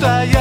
Привет,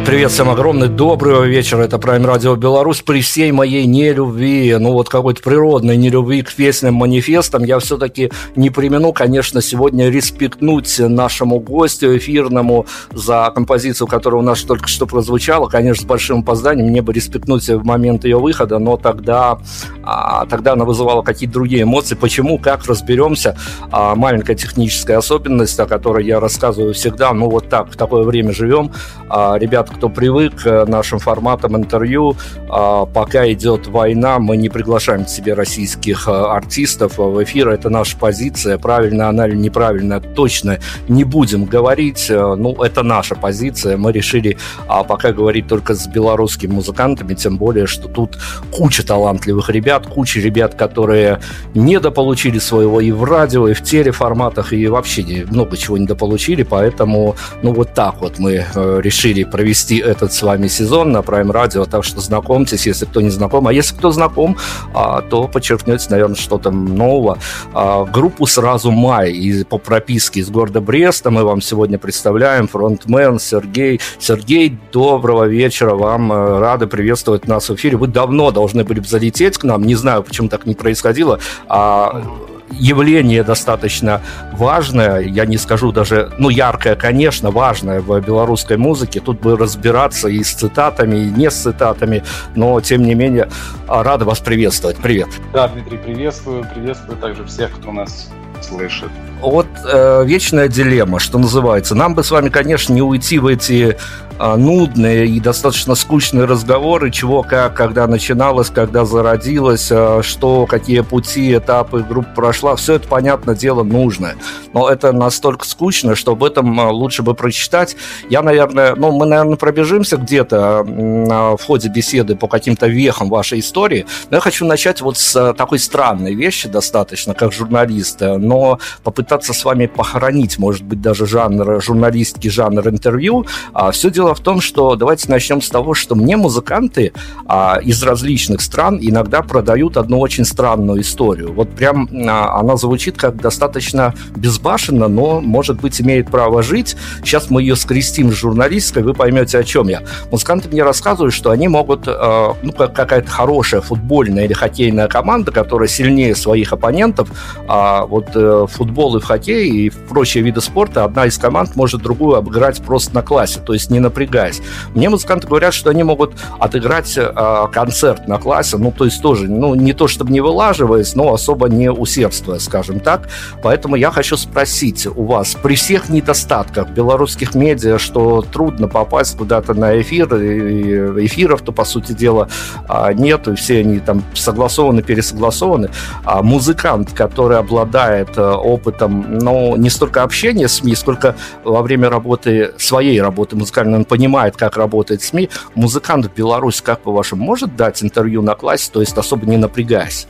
привет! Привет всем огромный, доброго вечера. Это Prime Radio Беларусь. При всей моей нелюбви, ну вот какой-то природной нелюбви к песням, манифестам, я все-таки не примену, конечно, сегодня респектнуть нашему гостю эфирному за композицию, которая у нас только что прозвучала. Конечно, с большим опозданием. Мне бы респектнуть в момент ее выхода, но тогда, а, тогда она вызывала какие-то другие эмоции. Почему, как, разберемся. А, маленькая техническая особенность, о которой я рассказываю всегда. Ну вот так, в такое время живем. А, ребят, кто привык к нашим форматам интервью, а, пока идет война, мы не приглашаем к себе российских артистов в эфир. Это наша позиция. Правильно она или неправильно, точно не будем говорить. Ну, это наша позиция. Мы решили пока говорить только с белорусскими музыкантами, тем более, что тут куча талантливых ребят, куча ребят, которые недополучили своего и в радио, и в телеформатах, и вообще много чего недополучили, поэтому, ну, вот так вот мы э, решили провести этот с вами сезон на Prime Radio, так что знакомьтесь, если кто не знаком, а если кто знаком, а, то подчеркнете, наверное, что-то нового. А, группу «Сразу май» и по прописке из города Бреста мы вам сегодня представляем, фронтмен Сергей. Сергей, доброго вечера вам, э, рады приветствовать нас в эфире. Вы давно должны были бы залететь к нам, не знаю, почему так не происходило, а явление достаточно важное, я не скажу даже, ну, яркое, конечно, важное в белорусской музыке. Тут бы разбираться и с цитатами, и не с цитатами, но, тем не менее, рада вас приветствовать. Привет. Да, Дмитрий, приветствую. Приветствую также всех, кто нас слышит. Вот э, вечная дилемма, что называется. Нам бы с вами, конечно, не уйти в эти а, нудные и достаточно скучные разговоры, чего как, когда начиналось, когда зародилось, а, что, какие пути, этапы группа прошла, все это, понятное дело, нужно. Но это настолько скучно, что об этом а, лучше бы прочитать. Я, наверное, ну, мы, наверное, пробежимся где-то в ходе беседы по каким-то вехам вашей истории, но я хочу начать вот с такой странной вещи достаточно, как журналист, но попытаться с вами похоронить, может быть, даже жанр журналистики, жанр интервью. Все дело в том, что давайте начнем с того, что мне музыканты а, из различных стран иногда продают одну очень странную историю. Вот прям а, она звучит как достаточно безбашенно, но, может быть, имеет право жить. Сейчас мы ее скрестим с журналисткой, вы поймете, о чем я. Музыканты мне рассказывают, что они могут, а, ну, как какая-то хорошая футбольная или хоккейная команда, которая сильнее своих оппонентов, а, вот э, футбол и в хоккей и прочие виды спорта, одна из команд может другую обыграть просто на классе, то есть не на напрягаясь. Мне музыканты говорят, что они могут отыграть э, концерт на классе, ну, то есть тоже, ну, не то чтобы не вылаживаясь, но особо не усердствуя, скажем так. Поэтому я хочу спросить у вас, при всех недостатках белорусских медиа, что трудно попасть куда-то на эфир, и эфиров-то, по сути дела, а, нету, все они там согласованы, пересогласованы, а музыкант, который обладает э, опытом, ну, не столько общения с СМИ, сколько во время работы, своей работы музыкального понимает, как работает СМИ, музыкант в Беларуси, как по-вашему, может дать интервью на классе, то есть особо не напрягаясь?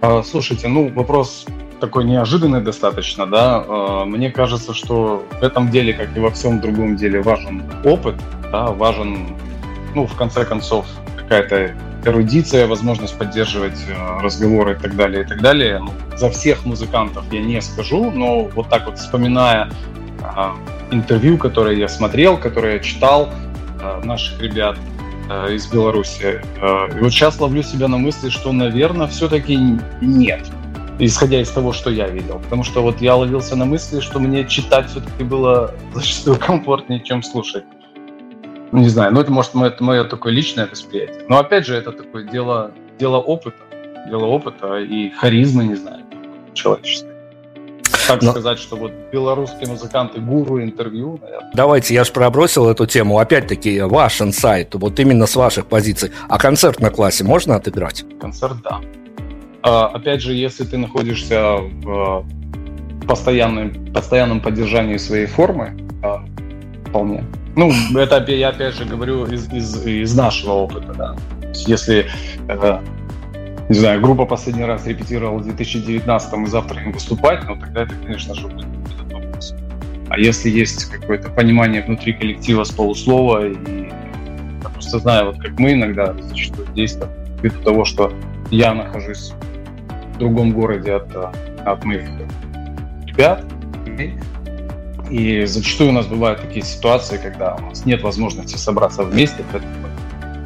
А, слушайте, ну, вопрос такой неожиданный достаточно, да. А, мне кажется, что в этом деле, как и во всем другом деле, важен опыт, да, важен, ну, в конце концов, какая-то эрудиция, возможность поддерживать э, разговоры и так далее, и так далее. Ну, за всех музыкантов я не скажу, но вот так вот вспоминая а, интервью, которые я смотрел, которые я читал э, наших ребят э, из Беларуси. И вот сейчас ловлю себя на мысли, что, наверное, все-таки нет, исходя из того, что я видел. Потому что вот я ловился на мысли, что мне читать все-таки было зачастую комфортнее, чем слушать. Не знаю, ну это может мое, это мое такое личное восприятие. Но опять же, это такое дело, дело опыта, дело опыта и харизмы, не знаю, человеческой так Но... сказать, что вот белорусские музыканты гуру интервью, наверное. Давайте, я же пробросил эту тему. Опять-таки, ваш инсайт, вот именно с ваших позиций. А концерт на классе можно отыграть? Концерт, да. А, опять же, если ты находишься в постоянном, постоянном поддержании своей формы, а, вполне. Ну, это я опять же говорю из, из, из нашего опыта, да. Если э, не знаю, группа последний раз репетировала в 2019 и завтра им выступать, но тогда это, конечно же, будет вопрос. А если есть какое-то понимание внутри коллектива с полуслова, и я просто знаю, вот как мы иногда зачастую действуем, ввиду того, что я нахожусь в другом городе от, от моих ребят, и зачастую у нас бывают такие ситуации, когда у нас нет возможности собраться вместе, поэтому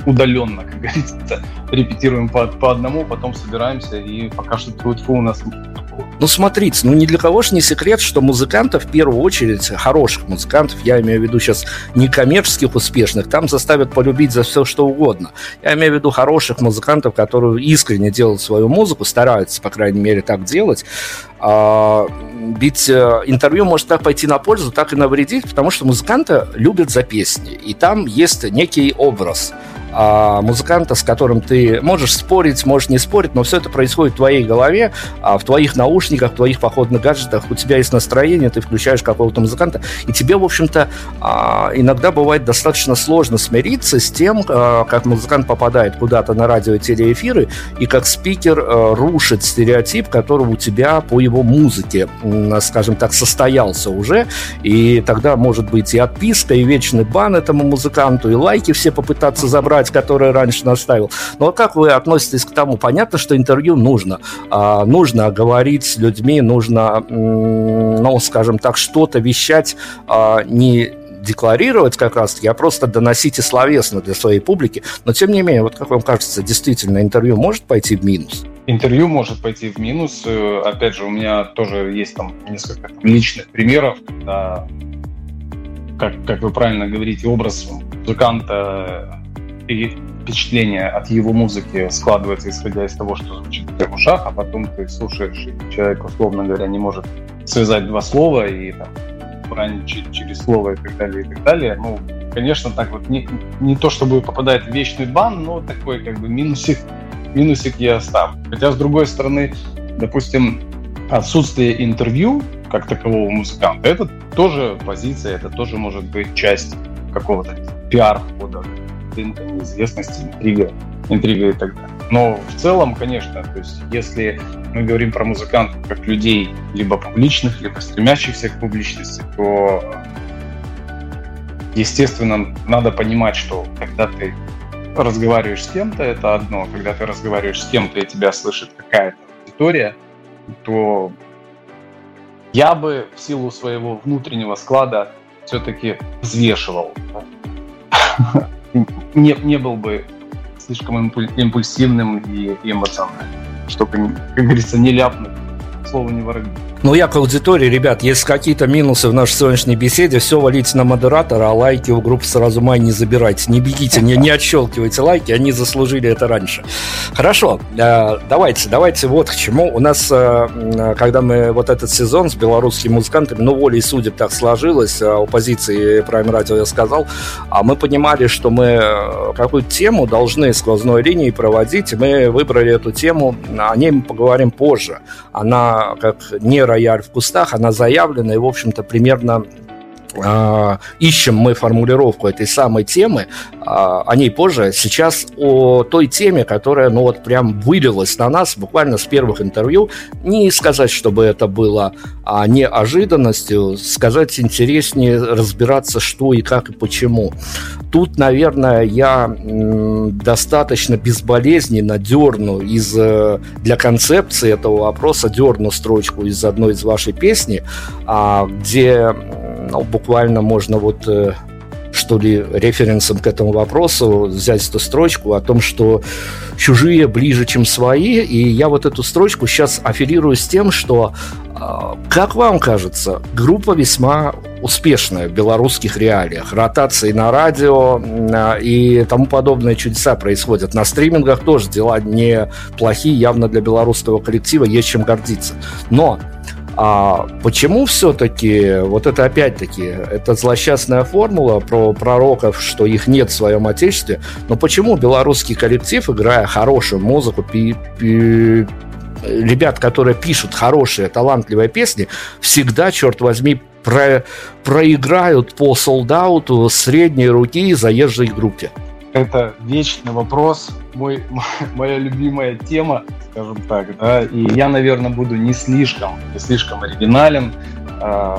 удаленно, как говорится, репетируем по, по одному, потом собираемся, и пока что фу у нас ну, смотрите, ну ни для кого же не секрет, что музыкантов, в первую очередь, хороших музыкантов, я имею в виду сейчас не коммерческих успешных, там заставят полюбить за все, что угодно. Я имею в виду хороших музыкантов, которые искренне делают свою музыку, стараются, по крайней мере, так делать. А, ведь э, интервью может как пойти на пользу, так и навредить, потому что музыканты любят за песни, и там есть некий образ – а, музыканта, с которым ты можешь спорить, можешь не спорить, но все это происходит в твоей голове, а в твоих наушниках, в твоих походных гаджетах. У тебя есть настроение, ты включаешь какого-то музыканта, и тебе, в общем-то, иногда бывает достаточно сложно смириться с тем, как музыкант попадает куда-то на радио и телеэфиры, и как спикер а, рушит стереотип, который у тебя по его музыке, скажем так, состоялся уже, и тогда может быть и отписка, и вечный бан этому музыканту, и лайки все попытаться забрать, который раньше наставил. Но как вы относитесь к тому? Понятно, что интервью нужно. А, нужно говорить с людьми, нужно, ну, скажем так, что-то вещать а, не декларировать как раз-таки, а просто доносите словесно для своей публики. Но, тем не менее, вот как вам кажется, действительно, интервью может пойти в минус? Интервью может пойти в минус. Э, опять же, у меня тоже есть там несколько личных примеров, когда, как, как вы правильно говорите, образ музыканта и впечатление от его музыки складывается исходя из того, что звучит в ушах, а потом ты слушаешь, и человек, условно говоря, не может связать два слова и там, ранить через слово и так далее, и так далее. Ну, конечно, так вот не, не то, чтобы попадает в вечный бан, но такой как бы минусик, минусик я оставлю. Хотя, с другой стороны, допустим, отсутствие интервью как такового музыканта, это тоже позиция, это тоже может быть часть какого-то пиар-хода неизвестности, интрига, интрига и так далее. Но в целом, конечно, то есть если мы говорим про музыкантов как людей либо публичных, либо стремящихся к публичности, то естественно, надо понимать, что когда ты разговариваешь с кем-то, это одно. Когда ты разговариваешь с кем-то, и тебя слышит какая-то аудитория, то я бы в силу своего внутреннего склада все-таки взвешивал не, не был бы слишком импульсивным и эмоциональным, чтобы, как говорится, не ляпнуть слово не воробей. Ну, я к аудитории, ребят, есть какие-то минусы в нашей сегодняшней беседе, все валите на модератора, а лайки у группы сразу май не забирайте. Не бегите, не, не отщелкивайте лайки, они заслужили это раньше. Хорошо, э, давайте, давайте вот к чему. У нас, э, когда мы вот этот сезон с белорусскими музыкантами, ну, волей судеб так сложилось, э, у позиции Prime Radio я сказал, а мы понимали, что мы какую-то тему должны сквозной линией проводить, и мы выбрали эту тему, о ней мы поговорим позже. Она как не рояль в кустах, она заявлена, и, в общем-то, примерно ищем мы формулировку этой самой темы, э, о ней позже. Сейчас о той теме, которая, ну вот, прям вылилась на нас буквально с первых интервью. Не сказать, чтобы это было а, неожиданностью, сказать интереснее разбираться, что и как и почему. Тут, наверное, я достаточно безболезненно дерну из, э, для концепции этого вопроса, дерну строчку из одной из вашей песни, а, где ну, буквально можно вот э, что ли, референсом к этому вопросу взять эту строчку о том, что чужие ближе, чем свои. И я вот эту строчку сейчас аффилирую с тем, что, а, как вам кажется, группа весьма успешная в белорусских реалиях. Ротации на радио а, и тому подобные чудеса происходят. На стримингах тоже дела неплохие, явно для белорусского коллектива есть чем гордиться. Но а почему все-таки, вот это опять-таки, это злосчастная формула про пророков, что их нет в своем отечестве, но почему белорусский коллектив, играя хорошую музыку, пи пи ребят, которые пишут хорошие, талантливые песни, всегда, черт возьми, про проиграют по солдауту средней руки заезжей группе? Это вечный вопрос, мой, моя любимая тема, скажем так, да, и я, наверное, буду не слишком, не слишком оригинален э,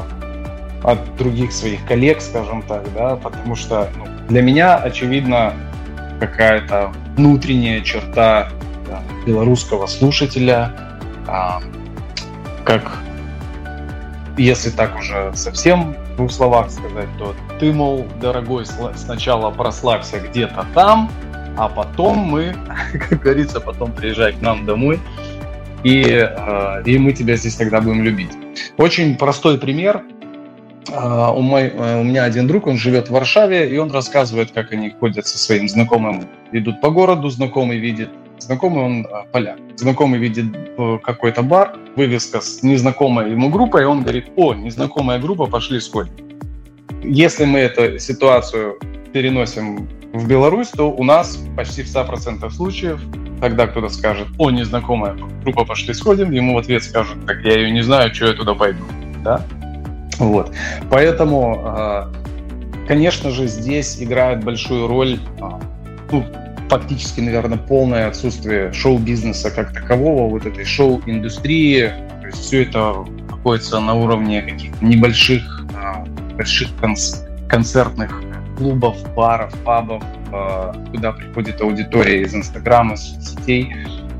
от других своих коллег, скажем так, да, потому что ну, для меня, очевидно, какая-то внутренняя черта да, белорусского слушателя, э, как если так уже совсем в двух словах сказать, то ты, мол, дорогой, сначала прославься где-то там, а потом мы, как говорится, потом приезжай к нам домой, и, э, и мы тебя здесь тогда будем любить. Очень простой пример. Э, у, мой, э, у меня один друг, он живет в Варшаве, и он рассказывает, как они ходят со своим знакомым, идут по городу, знакомый видит знакомый он а, поляк. Знакомый видит э, какой-то бар, вывеска с незнакомой ему группой, и он говорит, о, незнакомая группа, пошли сходим. Если мы эту ситуацию переносим в Беларусь, то у нас почти в 100% случаев, когда кто-то скажет, о, незнакомая группа, пошли сходим, ему в ответ скажут, так я ее не знаю, что я туда пойду. Да? Вот. Поэтому, а, конечно же, здесь играет большую роль а, ну, фактически, наверное, полное отсутствие шоу-бизнеса как такового, вот этой шоу-индустрии. То есть все это находится на уровне каких-то небольших а, больших концертных клубов, баров, пабов, куда приходит аудитория из Инстаграма, соцсетей,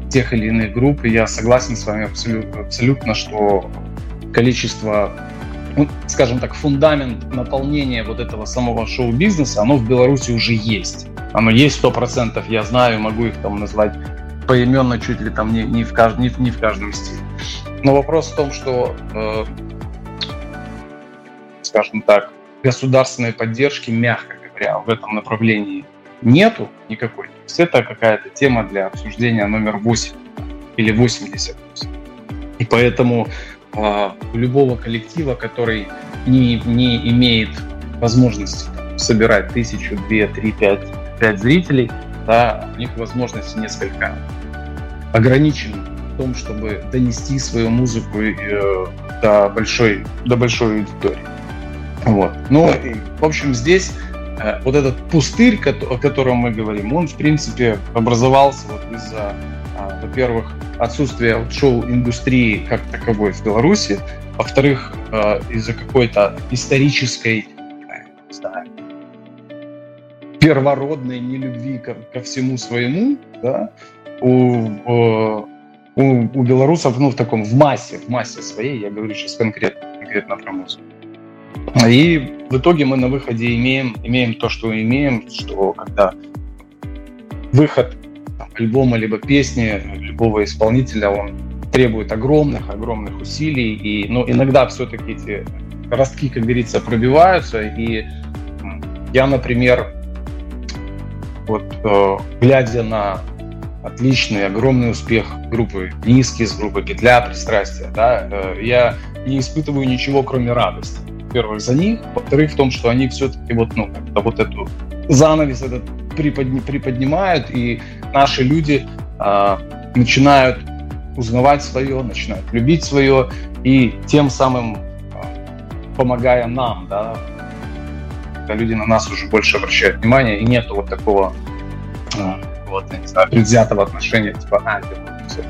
тех или иных групп. И я согласен с вами абсолютно, абсолютно что количество ну, скажем так, фундамент наполнения вот этого самого шоу-бизнеса, оно в Беларуси уже есть. Оно есть сто процентов, я знаю, могу их там назвать поименно чуть ли там не, не, в, кажд, не, не в каждом стиле. Но вопрос в том, что, э, скажем так, государственной поддержки, мягко говоря, в этом направлении нету никакой. То есть это какая-то тема для обсуждения номер 8 или 88. И поэтому у любого коллектива, который не, не имеет возможности собирать тысячу, две, три, пять, пять зрителей, да, у них возможности несколько ограничены в том, чтобы донести свою музыку э, до большой, до большой аудитории. Вот. Ну, в общем, здесь э, вот этот пустырь, о котором мы говорим, он, в принципе, образовался вот из-за, во-первых, отсутствие шоу-индустрии как таковой в Беларуси, во-вторых, э, из-за какой-то исторической, не знаю, первородной нелюбви ко, ко всему своему, да, у, у, у белорусов, ну, в таком, в массе, в массе своей, я говорю сейчас конкретно, конкретно про музыку. И в итоге мы на выходе имеем, имеем то, что имеем, что когда выход альбома либо песни любого исполнителя, он требует огромных, огромных усилий, и, ну, иногда все-таки эти ростки, как говорится, пробиваются, и я, например, вот э, глядя на отличный, огромный успех группы Низкий, с группы Петля, Пристрастия, да, э, я не испытываю ничего, кроме радости. Во-первых, за них, во-вторых, в том, что они все-таки вот, ну, вот эту занавес этот приподни, приподнимают, и наши люди э, начинают узнавать свое, начинают любить свое, и тем самым э, помогая нам, да, когда люди на нас уже больше обращают внимание, и нету вот такого э, вот, не знаю, предвзятого отношения, типа, а, ты все.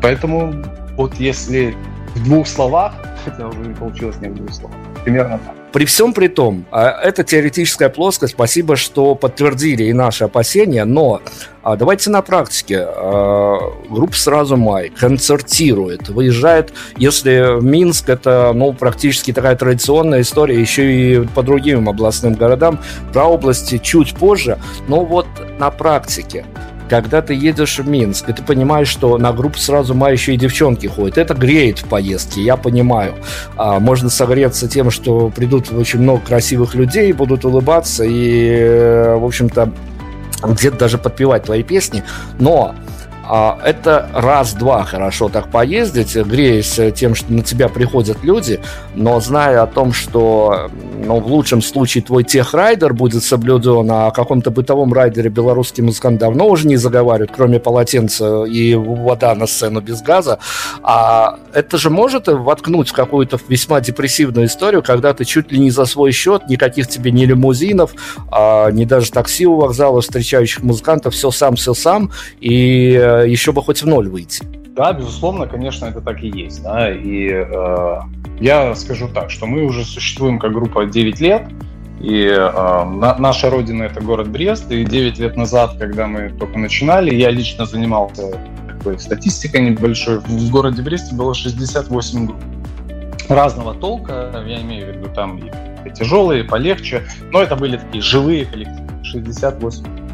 Поэтому вот если в двух словах, хотя уже не получилось не в двух словах, примерно так. При всем при том, а, это теоретическая плоскость, спасибо, что подтвердили и наши опасения, но а, давайте на практике. А, группа «Сразу май» концертирует, выезжает, если в Минск, это ну, практически такая традиционная история, еще и по другим областным городам, про области чуть позже, но вот на практике когда ты едешь в Минск, и ты понимаешь, что на группу сразу ма еще и девчонки ходят, это греет в поездке, я понимаю. А, можно согреться тем, что придут очень много красивых людей, будут улыбаться и, э, в общем-то, где-то даже подпевать твои песни, но это раз-два хорошо так поездить, греясь тем, что на тебя приходят люди, но зная о том, что ну, в лучшем случае твой техрайдер будет соблюден, а о каком-то бытовом райдере белорусский музыкант давно уже не заговаривают, кроме полотенца и вода на сцену без газа. А это же может воткнуть в какую-то весьма депрессивную историю, когда ты чуть ли не за свой счет, никаких тебе ни лимузинов, а, ни даже такси у вокзала, встречающих музыкантов, все сам, все сам, и э, еще бы хоть в ноль выйти. Да, безусловно, конечно, это так и есть. Да? И э, я скажу так, что мы уже существуем как группа 9 лет, и э, на, наша родина это город Брест, и 9 лет назад, когда мы только начинали, я лично занимался такой статистикой небольшой. В городе Бресте было 68 групп разного толка, я имею в виду там и тяжелые, и полегче, но это были такие живые коллективы, 68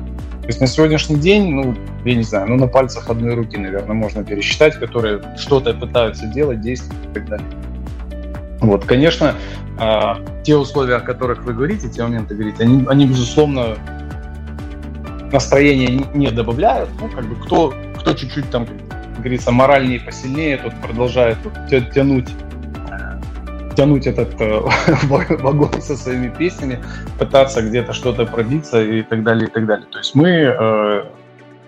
то есть на сегодняшний день, ну, я не знаю, ну, на пальцах одной руки, наверное, можно пересчитать, которые что-то пытаются делать, действовать и так далее. Вот, конечно, э, те условия, о которых вы говорите, те моменты говорите, они, они безусловно, настроение не добавляют. Ну, как бы кто, кто чуть-чуть там, как говорится, моральнее посильнее, тот продолжает вот, тянуть тянуть этот э, вагон со своими песнями, пытаться где-то что-то пробиться и так далее, и так далее. То есть мы э,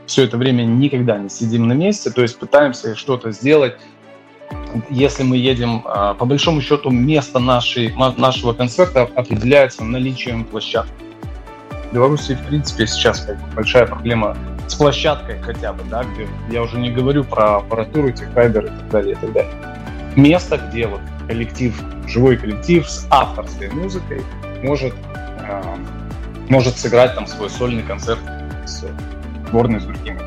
все это время никогда не сидим на месте, то есть пытаемся что-то сделать. Если мы едем, э, по большому счету, место нашей, нашего концерта определяется наличием площадки. В Беларуси, в принципе, сейчас как большая проблема с площадкой хотя бы, да, где я уже не говорю про аппаратуру, техайдер и так далее, и так далее. Место, где вот коллектив, живой коллектив с авторской музыкой может, э, может сыграть там свой сольный концерт с сборной с другими.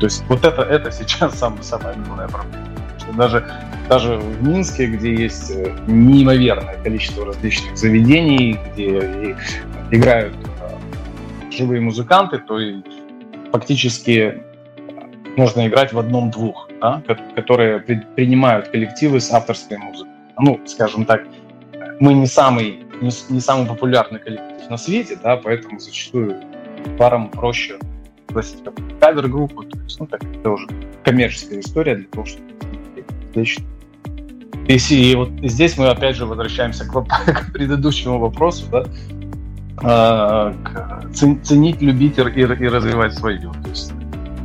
То есть вот это, это сейчас сам, самая главная проблема. Что даже, даже в Минске, где есть э, неимоверное количество различных заведений, где играют э, живые музыканты, то и фактически можно играть в одном-двух, да, которые принимают коллективы с авторской музыкой. Ну, скажем так, мы не самый, не, самый популярный коллектив на свете, да, поэтому зачастую парам проще пригласить кавер-группу, то есть, ну, так, это уже коммерческая история для того, чтобы отлично. И, и вот здесь мы опять же возвращаемся к, к предыдущему вопросу, да, а, к, ценить, любить и, и развивать свое. То есть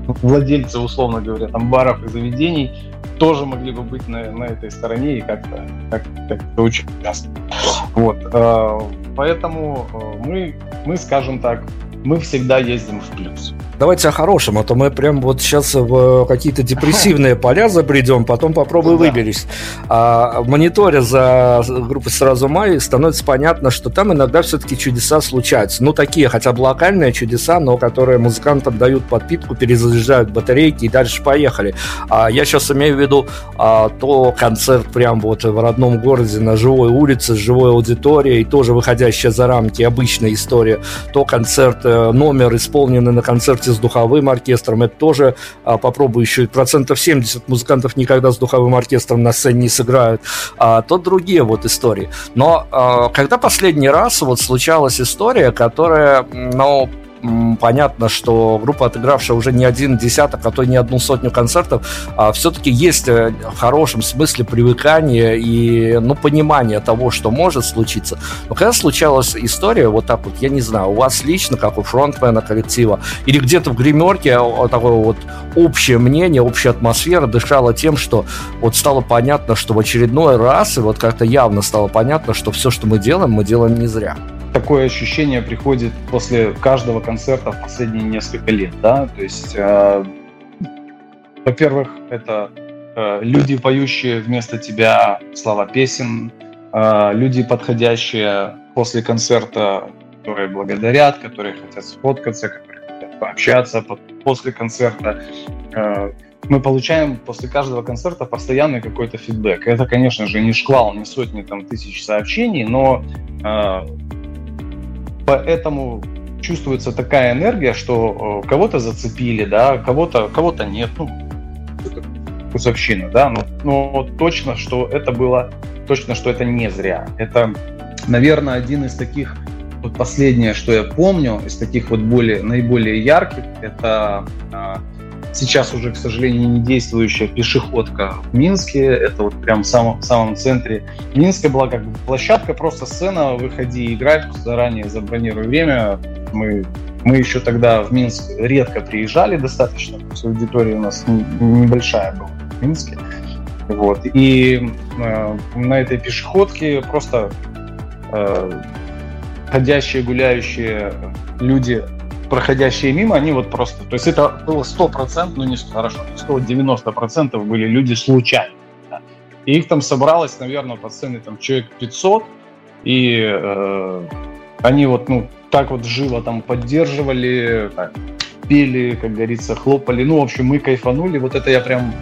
владельцы, условно говоря, там баров и заведений тоже могли бы быть на, на этой стороне и как-то как, как участвовать. Вот. Э, поэтому э, мы, мы, скажем так, мы всегда ездим в плюс. Давайте о хорошем, а то мы прям вот сейчас в какие-то депрессивные поля забредем, потом попробуй выберись. А, мониторя за группой «Сразу май» становится понятно, что там иногда все-таки чудеса случаются. Ну, такие хотя бы локальные чудеса, но которые музыкантам дают подпитку, перезаряжают батарейки и дальше поехали. А, я сейчас имею в виду а, то концерт прям вот в родном городе на живой улице с живой аудиторией, тоже выходящая за рамки обычная история, то концерт, э, номер исполненный на концерте концерте с духовым оркестром. Это тоже а, попробую еще процентов 70 музыкантов никогда с духовым оркестром на сцене не сыграют. А то другие вот истории. Но а, когда последний раз вот случалась история, которая, ну, понятно, что группа, отыгравшая уже не один десяток, а то не одну сотню концертов, а, все-таки есть э, в хорошем смысле привыкание и ну, понимание того, что может случиться. Но когда случалась история, вот так вот, я не знаю, у вас лично, как у фронтмена коллектива, или где-то в гримерке а, такое вот общее мнение, общая атмосфера дышала тем, что вот стало понятно, что в очередной раз, и вот как-то явно стало понятно, что все, что мы делаем, мы делаем не зря такое ощущение приходит после каждого концерта в последние несколько лет, да, то есть, э, во-первых, это э, люди, поющие вместо тебя слова песен, э, люди, подходящие после концерта, которые благодарят, которые хотят сфоткаться, которые хотят пообщаться после концерта. Э, мы получаем после каждого концерта постоянный какой-то фидбэк. Это, конечно же, не шквал, не сотни там, тысяч сообщений, но э, Поэтому чувствуется такая энергия, что э, кого-то зацепили, да, кого-то кого-то нет, ну, вкусовщина, да, но, но точно, что это было, точно, что это не зря. Это, наверное, один из таких, вот последнее, что я помню, из таких вот более, наиболее ярких, это а, Сейчас уже, к сожалению, не действующая пешеходка в Минске. Это вот прям в самом, в самом центре Минска была как бы площадка, просто сцена, выходи играть, заранее забронируй время. Мы, мы еще тогда в Минск редко приезжали достаточно, то есть аудитория у нас небольшая была в Минске. Вот. И э, на этой пешеходке просто э, ходящие, гуляющие люди проходящие мимо, они вот просто... То есть это было 100%, ну не хорошо, 190% были люди случайно. Да. И их там собралось, наверное, по сцене там человек 500, и э, они вот, ну, так вот живо там поддерживали, так, пели, как говорится, хлопали. Ну, в общем, мы кайфанули. Вот это я прям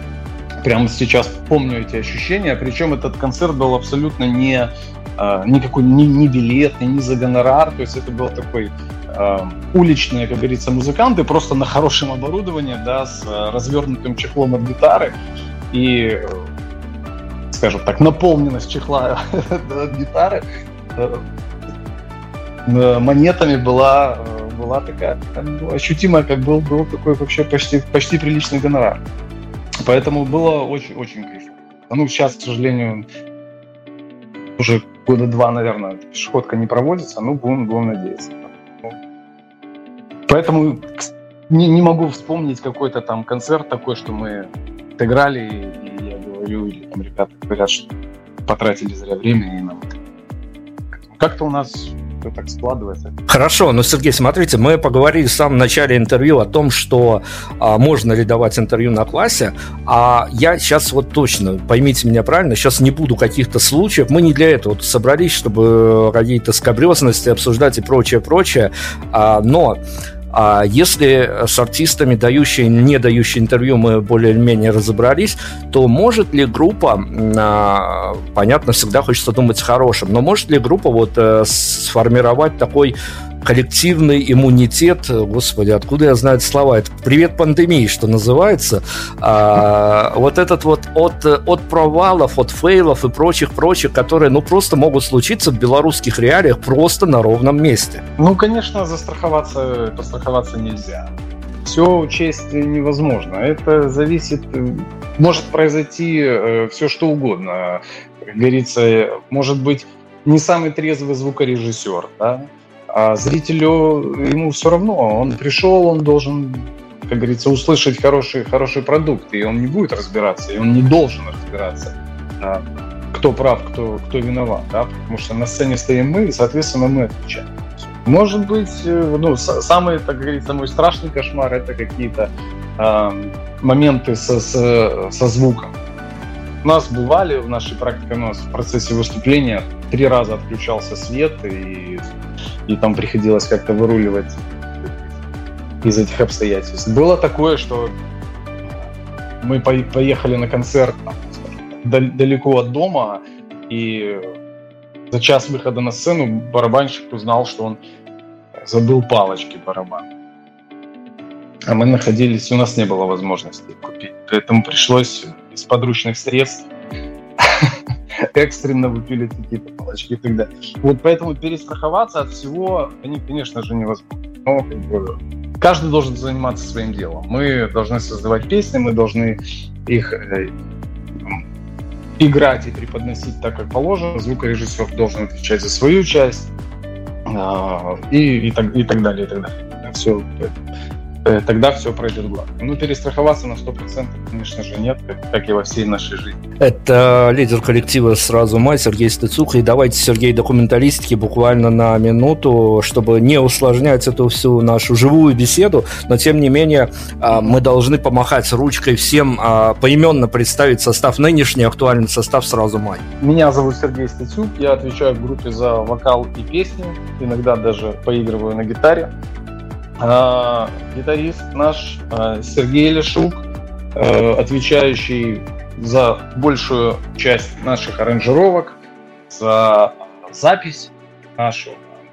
прямо сейчас помню эти ощущения. Причем этот концерт был абсолютно не никакой ни, ни билет, ни, ни за гонорар. То есть это был такой э, уличные, как говорится, музыканты просто на хорошем оборудовании, да, с э, развернутым чехлом от гитары и, э, скажем так, наполненность чехла от гитары э, монетами была была такая ну, ощутимая, как был, был такой вообще почти, почти приличный гонорар. Поэтому было очень-очень кайфово. Ну, сейчас, к сожалению, уже года два, наверное, пешеходка не проводится, ну, будем, будем надеяться. Поэтому не, не могу вспомнить какой-то там концерт такой, что мы играли, и, и я говорю, или там ребята говорят, что потратили зря времени на вот как-то у нас все так складывается. Хорошо, но, Сергей, смотрите, мы поговорили в самом начале интервью о том, что а, можно ли давать интервью на классе, а я сейчас вот точно, поймите меня правильно, сейчас не буду каких-то случаев, мы не для этого собрались, чтобы какие-то скобрезности обсуждать и прочее, прочее, а, но а если с артистами, дающие не дающие интервью, мы более-менее разобрались, то может ли группа, а, понятно, всегда хочется думать хорошим, но может ли группа вот э, сформировать такой коллективный иммунитет, господи, откуда я знаю эти слова, это привет пандемии, что называется, а, вот этот вот от, от провалов, от фейлов и прочих-прочих, которые, ну, просто могут случиться в белорусских реалиях просто на ровном месте. Ну, конечно, застраховаться, постраховаться нельзя. Все учесть невозможно. Это зависит, может произойти э, все что угодно. Как говорится, может быть не самый трезвый звукорежиссер, да, а зрителю ему все равно. Он пришел, он должен, как говорится, услышать хороший, хороший продукт, и он не будет разбираться, и он не должен разбираться, а, кто прав, кто, кто виноват, да, потому что на сцене стоим мы, и, соответственно, мы отвечаем. Может быть, э, ну, самый, так говорится, мой страшный кошмар это какие-то э, моменты со, со, со звуком. У нас бывали в нашей практике, у нас в процессе выступления три раза отключался свет, и и там приходилось как-то выруливать из этих обстоятельств. Было такое, что мы поехали на концерт там, далеко от дома, и за час выхода на сцену барабанщик узнал, что он забыл палочки барабан. А мы находились, у нас не было возможности купить. Поэтому пришлось из подручных средств экстренно выпилить какие-то палочки и так далее. Вот поэтому перестраховаться от всего, они, конечно же, невозможно. Но каждый должен заниматься своим делом. Мы должны создавать песни, мы должны их э, играть и преподносить так, как положено. Звукорежиссер должен отвечать за свою часть э, и, и, так, и так далее, и так далее. Все тогда все пройдет гладко. Ну, перестраховаться на 100%, конечно же, нет, как, как и во всей нашей жизни. Это лидер коллектива «Сразу май» Сергей Стыцух. И давайте, Сергей, документалистики буквально на минуту, чтобы не усложнять эту всю нашу живую беседу, но, тем не менее, а, мы должны помахать ручкой всем, а, поименно представить состав нынешний, актуальный состав «Сразу май». Меня зовут Сергей Стыцук, я отвечаю в группе за вокал и песни, иногда даже поигрываю на гитаре. А, гитарист наш а, Сергей Лешук, а, отвечающий за большую часть наших аранжировок, за запись нашу.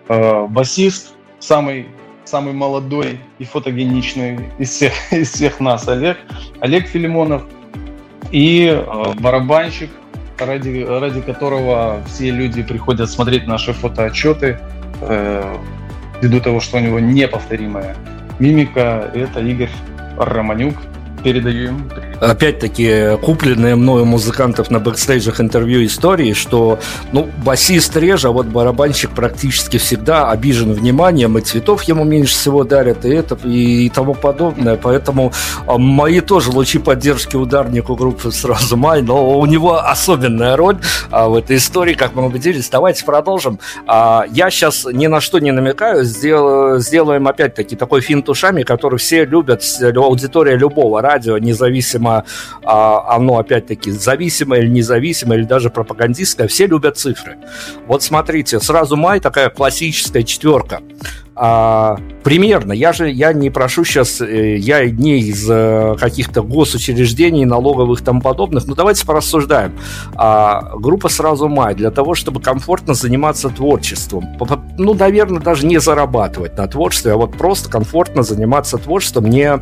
Басист, самый, самый молодой и фотогеничный из всех, из всех нас Олег, Олег Филимонов. И барабанщик, ради, ради которого все люди приходят смотреть наши фотоотчеты, э, ввиду того, что у него неповторимая мимика, это Игорь Романюк. Передаю ему опять-таки, купленные мною музыкантов на бэкстейджах интервью истории, что, ну, басист реже, а вот барабанщик практически всегда обижен вниманием, и цветов ему меньше всего дарят, и это, и тому подобное. Поэтому а, мои тоже лучи поддержки ударнику группы сразу май, но у него особенная роль а, в этой истории, как мы убедились. Давайте продолжим. А, я сейчас ни на что не намекаю, сделаю, сделаем опять-таки такой финт ушами, который все любят, аудитория любого радио, независимо а, оно, опять-таки, зависимое или независимое, или даже пропагандистское, все любят цифры. Вот смотрите, сразу май такая классическая четверка. А, примерно, я же я не прошу сейчас, э, я не из э, каких-то госучреждений, налоговых и тому подобных, но давайте порассуждаем. А, группа «Сразу май» для того, чтобы комфортно заниматься творчеством, ну, наверное, даже не зарабатывать на творчестве, а вот просто комфортно заниматься творчеством, не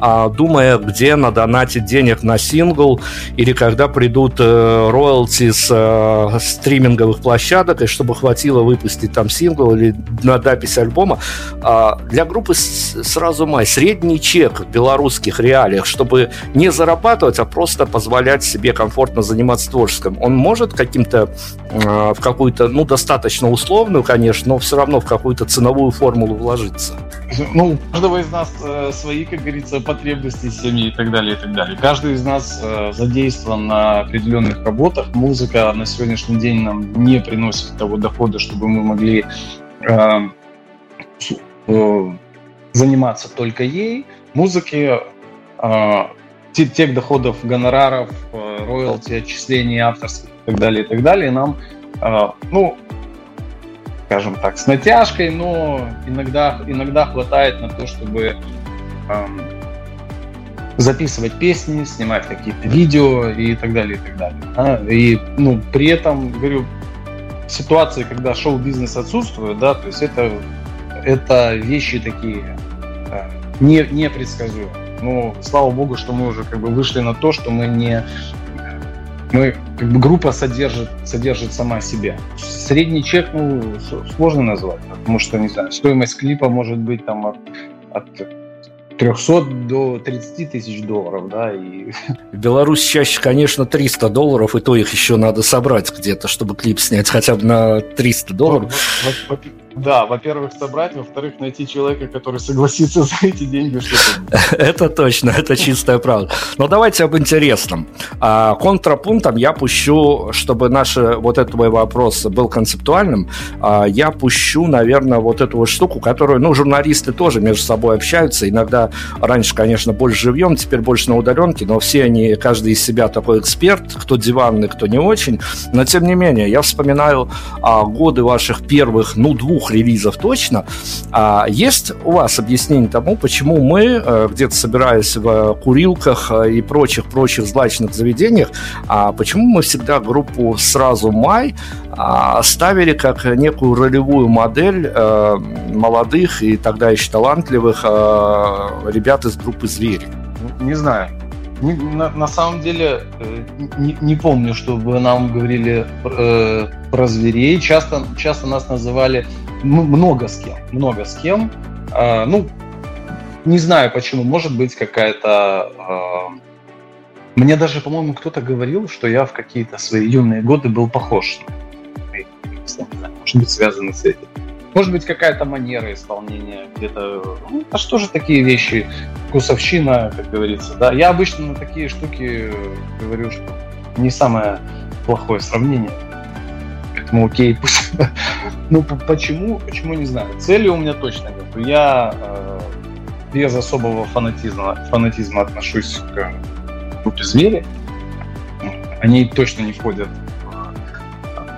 а, думая, где надонатить денег на сингл, или когда придут э, с э, стриминговых площадок, и чтобы хватило выпустить там сингл или на запись альбома, а, для группы сразу май средний чек в белорусских реалиях, чтобы не зарабатывать, а просто позволять себе комфортно заниматься творчеством, он может каким-то а, в какую-то, ну, достаточно условную, конечно, но все равно в какую-то ценовую формулу вложиться? Ну, у каждого из нас э, свои, как говорится, потребности семьи и так далее, и так далее. Каждый из нас э, задействован на определенных работах. Музыка на сегодняшний день нам не приносит того дохода, чтобы мы могли э, заниматься только ей. Музыки, э, тех доходов, гонораров, э, роялти, отчислений авторских и так далее, и так далее, нам, э, ну, скажем так, с натяжкой, но иногда, иногда хватает на то, чтобы эм, записывать песни, снимать какие-то видео и так далее, и так далее. Да? И ну, при этом, говорю, ситуации, когда шоу-бизнес отсутствует, да, то есть это, это вещи такие э, не, непредсказуемые. Но слава богу, что мы уже как бы вышли на то, что мы не мы как бы группа содержит, содержит сама себя. Средний чек, ну, сложно назвать, потому что, не знаю, стоимость клипа может быть там от, от 300 до 30 тысяч долларов, да, и... В Беларусь чаще, конечно, 300 долларов, и то их еще надо собрать где-то, чтобы клип снять хотя бы на 300 долларов. Да, во-первых, собрать, во-вторых, найти человека, который согласится за эти деньги. Это точно, это чистая правда. Но давайте об интересном. А, контрапунктом я пущу, чтобы наш вот этот мой вопрос был концептуальным, а, я пущу, наверное, вот эту вот штуку, которую, ну, журналисты тоже между собой общаются. Иногда раньше, конечно, больше живьем, теперь больше на удаленке, но все они, каждый из себя такой эксперт, кто диванный, кто не очень. Но, тем не менее, я вспоминаю а, годы ваших первых, ну, двух двух релизов точно. А есть у вас объяснение тому, почему мы, э, где-то собираясь в курилках э, и прочих-прочих злачных заведениях, а почему мы всегда группу «Сразу май» а, ставили как некую ролевую модель э, молодых и тогда еще талантливых ребят из группы «Звери»? Не знаю. На, на самом деле не, не помню, чтобы нам говорили э, про зверей. Часто, часто нас называли много с кем, много с кем. А, ну, не знаю почему, может быть какая-то... А, мне даже, по-моему, кто-то говорил, что я в какие-то свои юные годы был похож. Может быть, связано с этим. Может быть, какая-то манера исполнения где-то. Ну, а что же такие вещи? Вкусовщина, как говорится. Да, я обычно на такие штуки говорю, что не самое плохое сравнение. Поэтому окей, пусть. ну, почему? Почему, не знаю. Цели у меня точно нет. Я э, без особого фанатизма, фанатизма отношусь к группе звери. Они точно не входят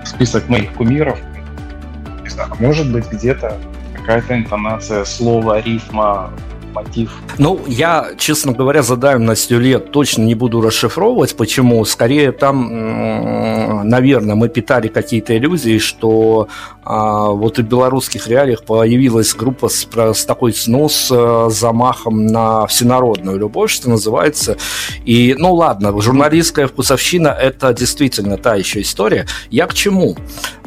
в список моих кумиров. Знаю, может быть, где-то какая-то интонация слова, рифма, мотив. Ну, я, честно говоря, за давностью лет точно не буду расшифровывать, почему. Скорее там, наверное, мы питали какие-то иллюзии, что а, вот и в белорусских реалиях появилась группа с, с такой ну, с э, замахом на всенародную любовь, что называется. И, ну ладно, журналистская вкусовщина – это действительно та еще история. Я к чему?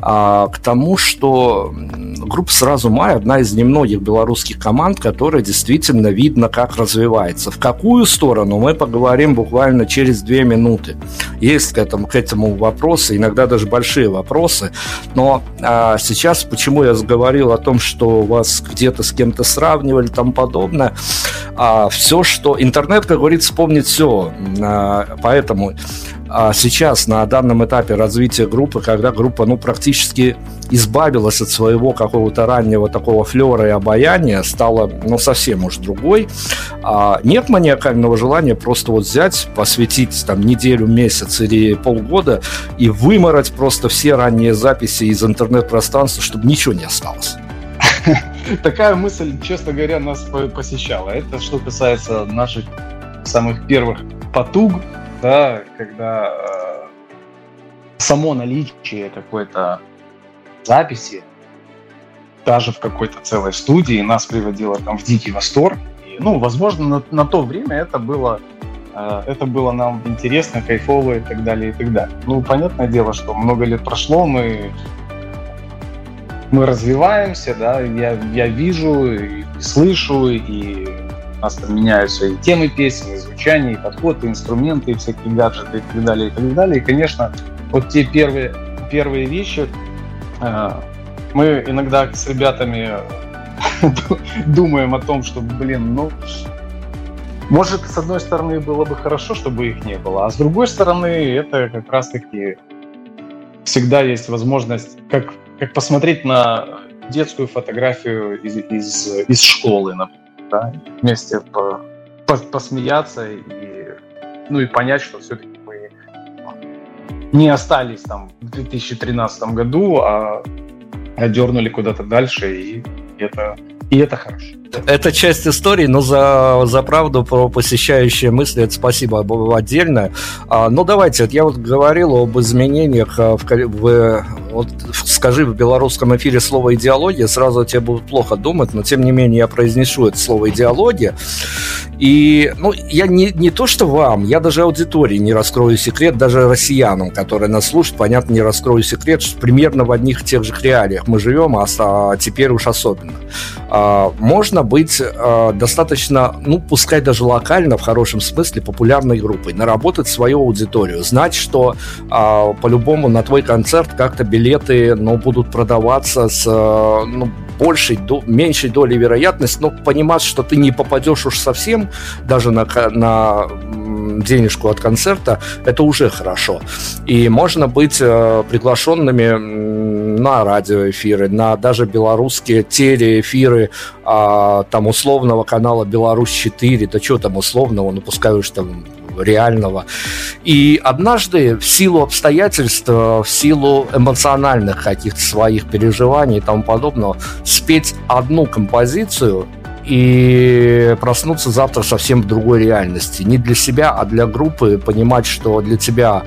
А, к тому, что группа «Сразу май» – одна из немногих белорусских команд, которая действительно видно, как развивается. В какую сторону мы поговорим буквально через две минуты. Есть к этому, к этому вопросы, иногда даже большие вопросы, но а, сейчас, почему я заговорил о том, что вас где-то с кем-то сравнивали тому подобное, а, все, что... Интернет, как говорится, помнит все, а, поэтому а сейчас на данном этапе развития группы, когда группа ну, практически избавилась от своего какого-то раннего такого флера и обаяния, стала ну, совсем уж другой, а нет маниакального желания просто вот взять, посвятить там неделю, месяц или полгода и вымороть просто все ранние записи из интернет-пространства, чтобы ничего не осталось. Такая мысль, честно говоря, нас посещала. Это что касается наших самых первых потуг, да, когда э, само наличие какой-то записи, даже в какой-то целой студии, нас приводило там в дикий восторг. И, ну, возможно, на, на то время это было, э, это было нам интересно, кайфово и так далее, и так далее. Ну, понятное дело, что много лет прошло, мы мы развиваемся, да, я, я вижу и слышу, и у нас там меняются и темы песен, и звучание, и подход, и инструменты, и всякие гаджеты, и так далее, и так далее. И, конечно, вот те первые, первые вещи, мы иногда с ребятами думаем о том, что, блин, ну, может, с одной стороны, было бы хорошо, чтобы их не было, а с другой стороны, это как раз-таки всегда есть возможность, как, как посмотреть на детскую фотографию из, из, из школы, например, да, вместе по, по, посмеяться и, ну, и понять, что все-таки не остались там в 2013 году, а, дернули куда-то дальше, и это, и это хорошо это часть истории, но за, за правду про посещающие мысли это спасибо отдельно. А, ну, давайте, вот я вот говорил об изменениях а, в, в вот скажи в белорусском эфире слово идеология, сразу тебе будет плохо думать, но тем не менее я произнесу это слово идеология. И, ну, я не, не то, что вам, я даже аудитории не раскрою секрет, даже россиянам, которые нас слушают, понятно, не раскрою секрет, что примерно в одних и тех же реалиях мы живем, а, а теперь уж особенно. А, можно быть а, достаточно, ну, пускай даже локально, в хорошем смысле, популярной группой, наработать свою аудиторию, знать, что а, по-любому на твой концерт как-то билеты, ну, будут продаваться с, ну, большей, меньшей долей вероятности, но понимать, что ты не попадешь уж совсем даже на, на денежку от концерта, это уже хорошо. И можно быть э, приглашенными на радиоэфиры, на даже белорусские телеэфиры э, там условного канала «Беларусь-4», да что там условного, ну пускай уж там реального. И однажды в силу обстоятельств, в силу эмоциональных каких-то своих переживаний и тому подобного, спеть одну композицию и проснуться завтра совсем в другой реальности. Не для себя, а для группы, понимать, что для тебя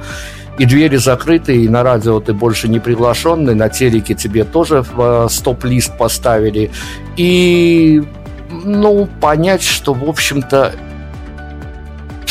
и двери закрыты, и на радио ты больше не приглашенный, на телеке тебе тоже э, стоп-лист поставили. И ну, понять, что, в общем-то,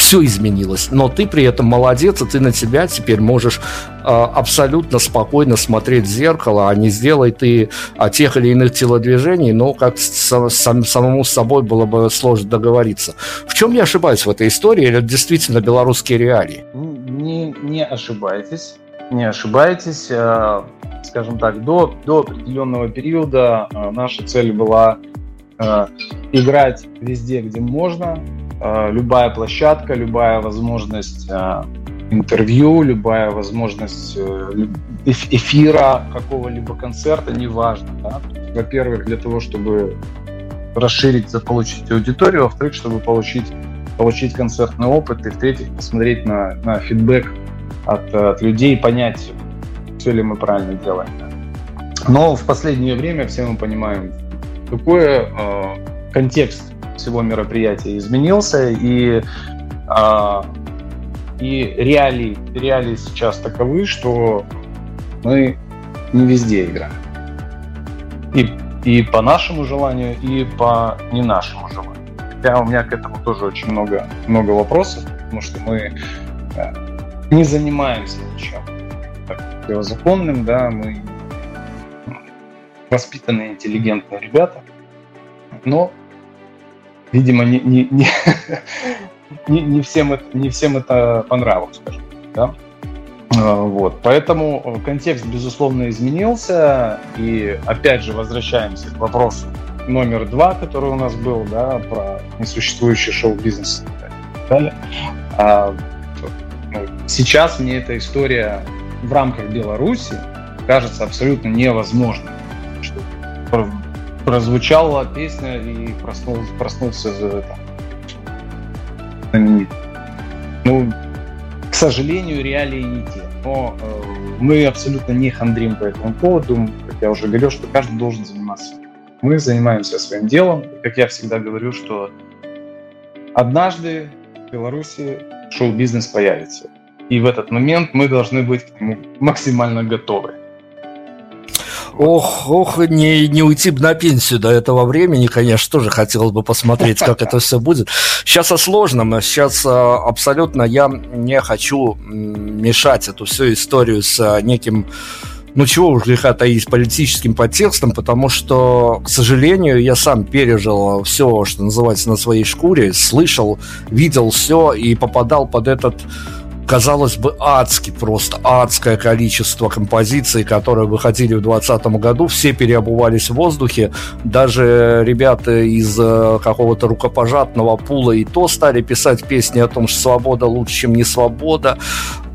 все изменилось. Но ты при этом молодец, и ты на себя теперь можешь э, абсолютно спокойно смотреть в зеркало, а не сделай ты о тех или иных телодвижений, но как самому с собой было бы сложно договориться. В чем я ошибаюсь в этой истории? Или это действительно белорусские реалии? Не, не ошибаетесь. Не ошибаетесь. Э, скажем так, до, до определенного периода э, наша цель была э, играть везде, где можно, любая площадка, любая возможность э, интервью, любая возможность э, эфира какого-либо концерта, неважно. Да? Во-первых, для того, чтобы расширить, заполучить аудиторию, во-вторых, чтобы получить, получить концертный опыт, и в-третьих, посмотреть на, на фидбэк от, от людей понять, все ли мы правильно делаем. Но в последнее время все мы понимаем, какой э, контекст всего мероприятия изменился, и, а, и реалии, реалии сейчас таковы, что мы не везде играем. И, и по нашему желанию, и по не нашему желанию. Хотя у меня к этому тоже очень много, много вопросов, потому что мы да, не занимаемся ничем законным, да, мы воспитанные, интеллигентные ребята, но видимо, не, не, не, не, не, всем, это, не всем это понравилось, скажем да? А, вот, поэтому контекст, безусловно, изменился, и опять же возвращаемся к вопросу номер два, который у нас был, да, про несуществующий шоу-бизнес и так далее. А, ну, сейчас мне эта история в рамках Беларуси кажется абсолютно невозможной. Что прозвучала песня и проснулся, проснулся знаменит. Ну, к сожалению, реалии не те. Но э, мы абсолютно не хандрим по этому поводу. Как я уже говорил, что каждый должен заниматься. Мы занимаемся своим делом. И, как я всегда говорю, что однажды в Беларуси шоу-бизнес появится. И в этот момент мы должны быть к нему максимально готовы. Ох, ох, не, не уйти бы на пенсию до этого времени, конечно, тоже хотелось бы посмотреть, как это все будет. Сейчас о сложном, сейчас а, абсолютно я не хочу мешать эту всю историю с а, неким ну чего уж греха таить, политическим подтекстом, потому что, к сожалению, я сам пережил все, что называется, на своей шкуре, слышал, видел все и попадал под этот казалось бы, адский, просто адское количество композиций, которые выходили в 2020 году, все переобувались в воздухе, даже ребята из э, какого-то рукопожатного пула и то стали писать песни о том, что свобода лучше, чем не свобода,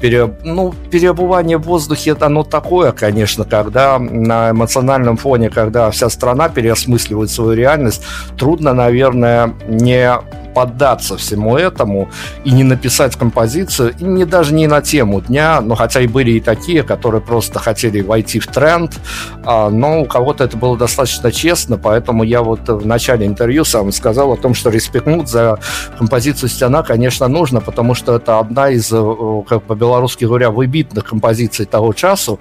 пере, ну, переобувание в воздухе, это оно такое, конечно, когда на эмоциональном фоне, когда вся страна переосмысливает свою реальность, трудно, наверное, не поддаться всему этому и не написать композицию, и не даже не на тему дня, но хотя и были и такие, которые просто хотели войти в тренд, а, но у кого-то это было достаточно честно, поэтому я вот в начале интервью сам сказал о том, что респектнуть за композицию «Стена», конечно, нужно, потому что это одна из, э, как по-белорусски говоря, выбитных композиций того часу,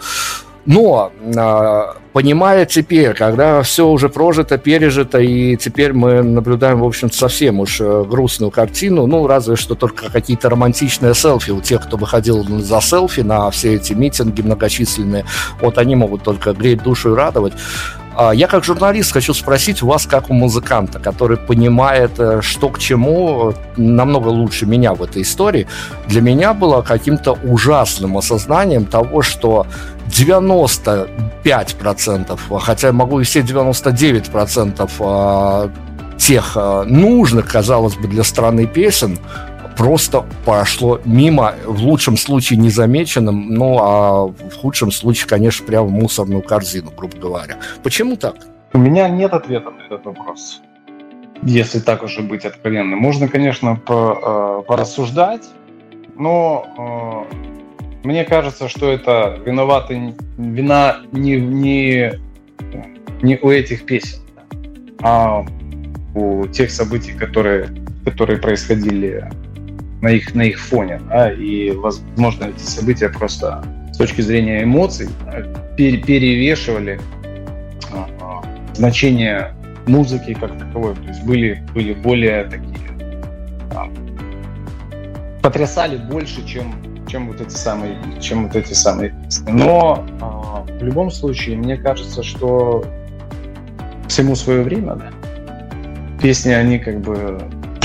но а, понимая теперь, когда все уже прожито, пережито, и теперь мы наблюдаем, в общем совсем уж э, грустную картину, ну, разве что только какие-то романтичные селфи у тех, кто выходил за селфи на все эти митинги многочисленные, вот они могут только греть душу и радовать. А, я как журналист хочу спросить вас, как у музыканта, который понимает, э, что к чему, намного лучше меня в этой истории. Для меня было каким-то ужасным осознанием того, что 95%, хотя могу и все 99% а, тех а, нужных, казалось бы, для страны песен, просто прошло мимо, в лучшем случае незамеченным, ну а в худшем случае, конечно, прямо в мусорную корзину, грубо говоря. Почему так? У меня нет ответа на этот вопрос. Если так уже быть откровенным. Можно, конечно, по, э, порассуждать, но э, мне кажется, что это виноваты вина не, не, не у этих песен, а у тех событий, которые, которые происходили на их, на их фоне. Да, и, возможно, эти события просто с точки зрения эмоций пере, перевешивали а, значение музыки как таковой. То есть были, были более такие... А, потрясали больше, чем, чем вот эти самые, чем вот эти самые. Но а, в любом случае, мне кажется, что всему свое время, да. Песни, они как бы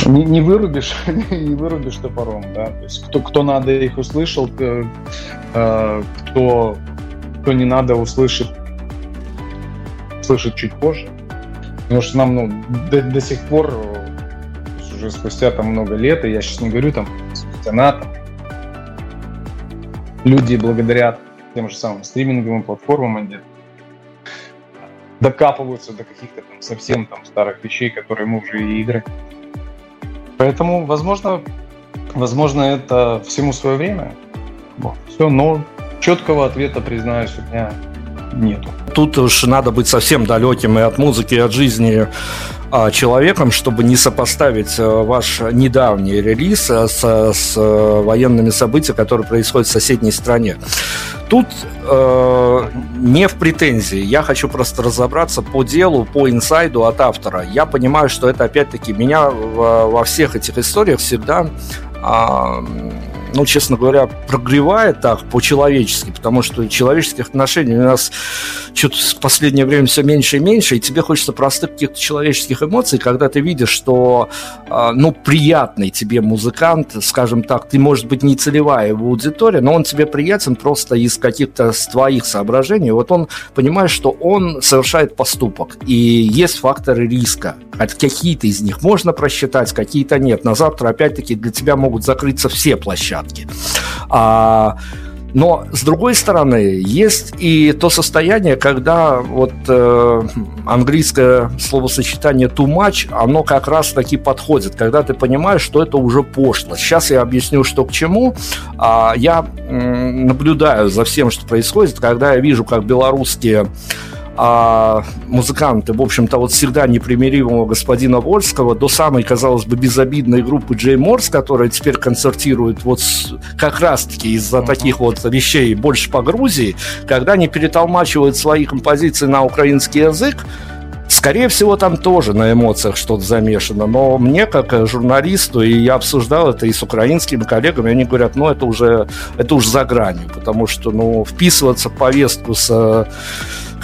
не, не вырубишь, не вырубишь топором, да. То есть кто, кто надо их услышал, э, кто, кто не надо услышит, слышит чуть позже. Потому что нам ну, до, до сих пор, уже спустя там много лет, и я сейчас не говорю там спустя на там, люди благодаря тем же самым стриминговым платформам они докапываются до каких-то там совсем там старых вещей, которые мы уже и играть. Поэтому, возможно, возможно, это всему свое время. Вот. Все, но четкого ответа, признаюсь, у меня нету. Тут уж надо быть совсем далеким и от музыки, и от жизни а, человеком, чтобы не сопоставить э, ваш недавний релиз э, с, с э, военными событиями, которые происходят в соседней стране. Тут э, не в претензии. Я хочу просто разобраться по делу, по инсайду от автора. Я понимаю, что это опять-таки меня во, во всех этих историях всегда э, ну, честно говоря, прогревает так по-человечески, потому что человеческих отношений у нас что-то в последнее время все меньше и меньше, и тебе хочется простых каких-то человеческих эмоций, когда ты видишь, что, а, ну, приятный тебе музыкант, скажем так, ты, может быть, не целевая его аудитория, но он тебе приятен просто из каких-то твоих соображений. Вот он понимает, что он совершает поступок, и есть факторы риска. Какие-то из них можно просчитать, какие-то нет. На завтра, опять-таки, для тебя могут закрыться все площадки. А, но, с другой стороны, есть и то состояние, когда вот э, английское словосочетание too much, оно как раз таки подходит, когда ты понимаешь, что это уже пошло. Сейчас я объясню, что к чему. А, я э, наблюдаю за всем, что происходит, когда я вижу, как белорусские а музыканты, в общем-то, вот всегда непримиримого господина Вольского до самой, казалось бы, безобидной группы Джей Морс, которая теперь концертирует вот с, как раз-таки из-за uh-huh. таких вот вещей больше по Грузии, когда они перетолмачивают свои композиции на украинский язык, Скорее всего, там тоже на эмоциях что-то замешано, но мне, как журналисту, и я обсуждал это и с украинскими коллегами, они говорят, ну, это уже, это уже за гранью, потому что, ну, вписываться в повестку с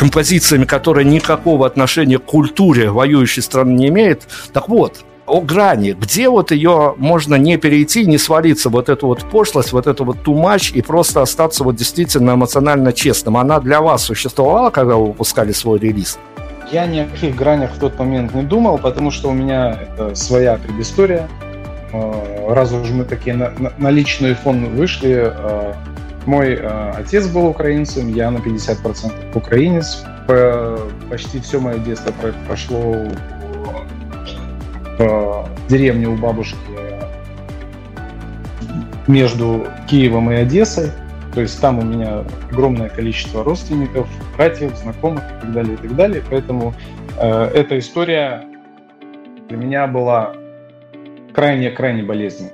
композициями, которые никакого отношения к культуре воюющей страны не имеют. Так вот, о грани, где вот ее можно не перейти, не свалиться вот эту вот пошлость, вот эту вот тумач и просто остаться вот действительно эмоционально честным. Она для вас существовала, когда вы выпускали свой релиз? Я ни о каких гранях в тот момент не думал, потому что у меня это своя предыстория. А, раз уж мы такие на, на, на личный фон вышли, а, мой а, отец был украинцем, я на 50% украинец. Почти все мое детство прошло в деревне у бабушки между Киевом и Одессой. То есть там у меня огромное количество родственников, братьев, знакомых и так далее, и так далее. Поэтому э, эта история для меня была крайне-крайне болезненной.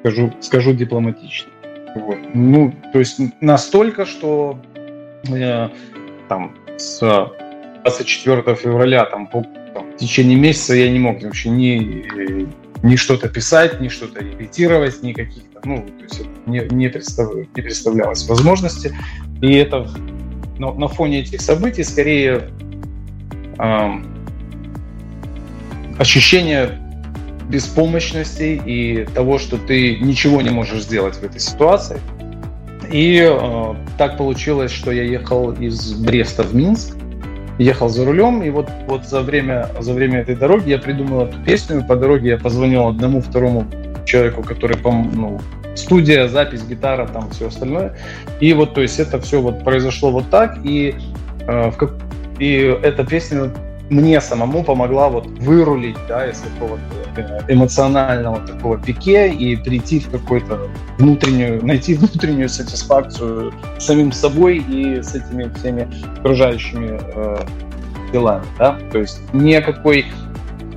Скажу, скажу дипломатично. Вот. Ну, то есть настолько, что э, там с 24 февраля там, по, там, в течение месяца я не мог вообще ни, ни что-то писать, ни что-то репетировать, ни каких-то, ну, то есть не, не, представ, не представлялось возможности. И это на, на фоне этих событий скорее э, ощущение беспомощности и того, что ты ничего не можешь сделать в этой ситуации. И э, так получилось, что я ехал из Бреста в Минск, ехал за рулем, и вот, вот за, время, за время этой дороги я придумал эту песню, по дороге я позвонил одному, второму человеку, который, ну, студия, запись, гитара, там все остальное. И вот, то есть это все вот произошло вот так, и, э, в как... и эта песня мне самому помогла вот вырулить, да, из какого-то э, эмоционального такого пике и прийти в какую-то внутреннюю, найти внутреннюю сатисфакцию самим собой и с этими всеми окружающими э, делами, да, то есть никакой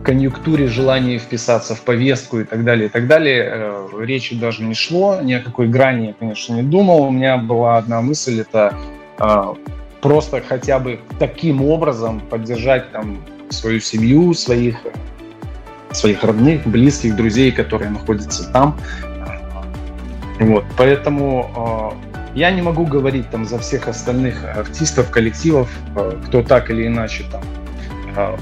конъюнктуре желании вписаться в повестку и так далее, и так далее, э, речи даже не шло, ни о какой грани я, конечно, не думал. У меня была одна мысль, это э, просто хотя бы таким образом поддержать там свою семью, своих, своих родных, близких, друзей, которые находятся там. Вот, поэтому э, я не могу говорить там за всех остальных артистов, коллективов, э, кто так или иначе там э,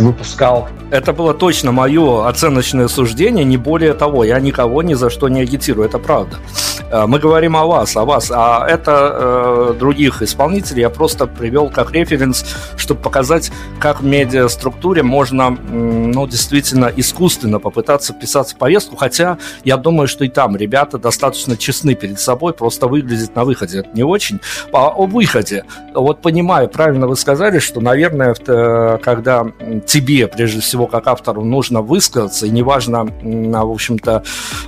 выпускал. Это было точно мое оценочное суждение, не более того. Я никого ни за что не агитирую, это правда. Э, мы говорим о вас, о вас, а это э, других исполнителей я просто привел как референс, чтобы показать, как в медиаструктуре можно, ну, действительно искусственно попытаться вписаться в повестку, хотя я думаю, что и там ребята достаточно честны перед собой, просто выглядит на выходе это не очень. А о выходе, вот понимаю, правильно вы сказали, что, наверное, э, когда тебе, прежде всего, как автору, нужно высказаться, и неважно, в общем-то,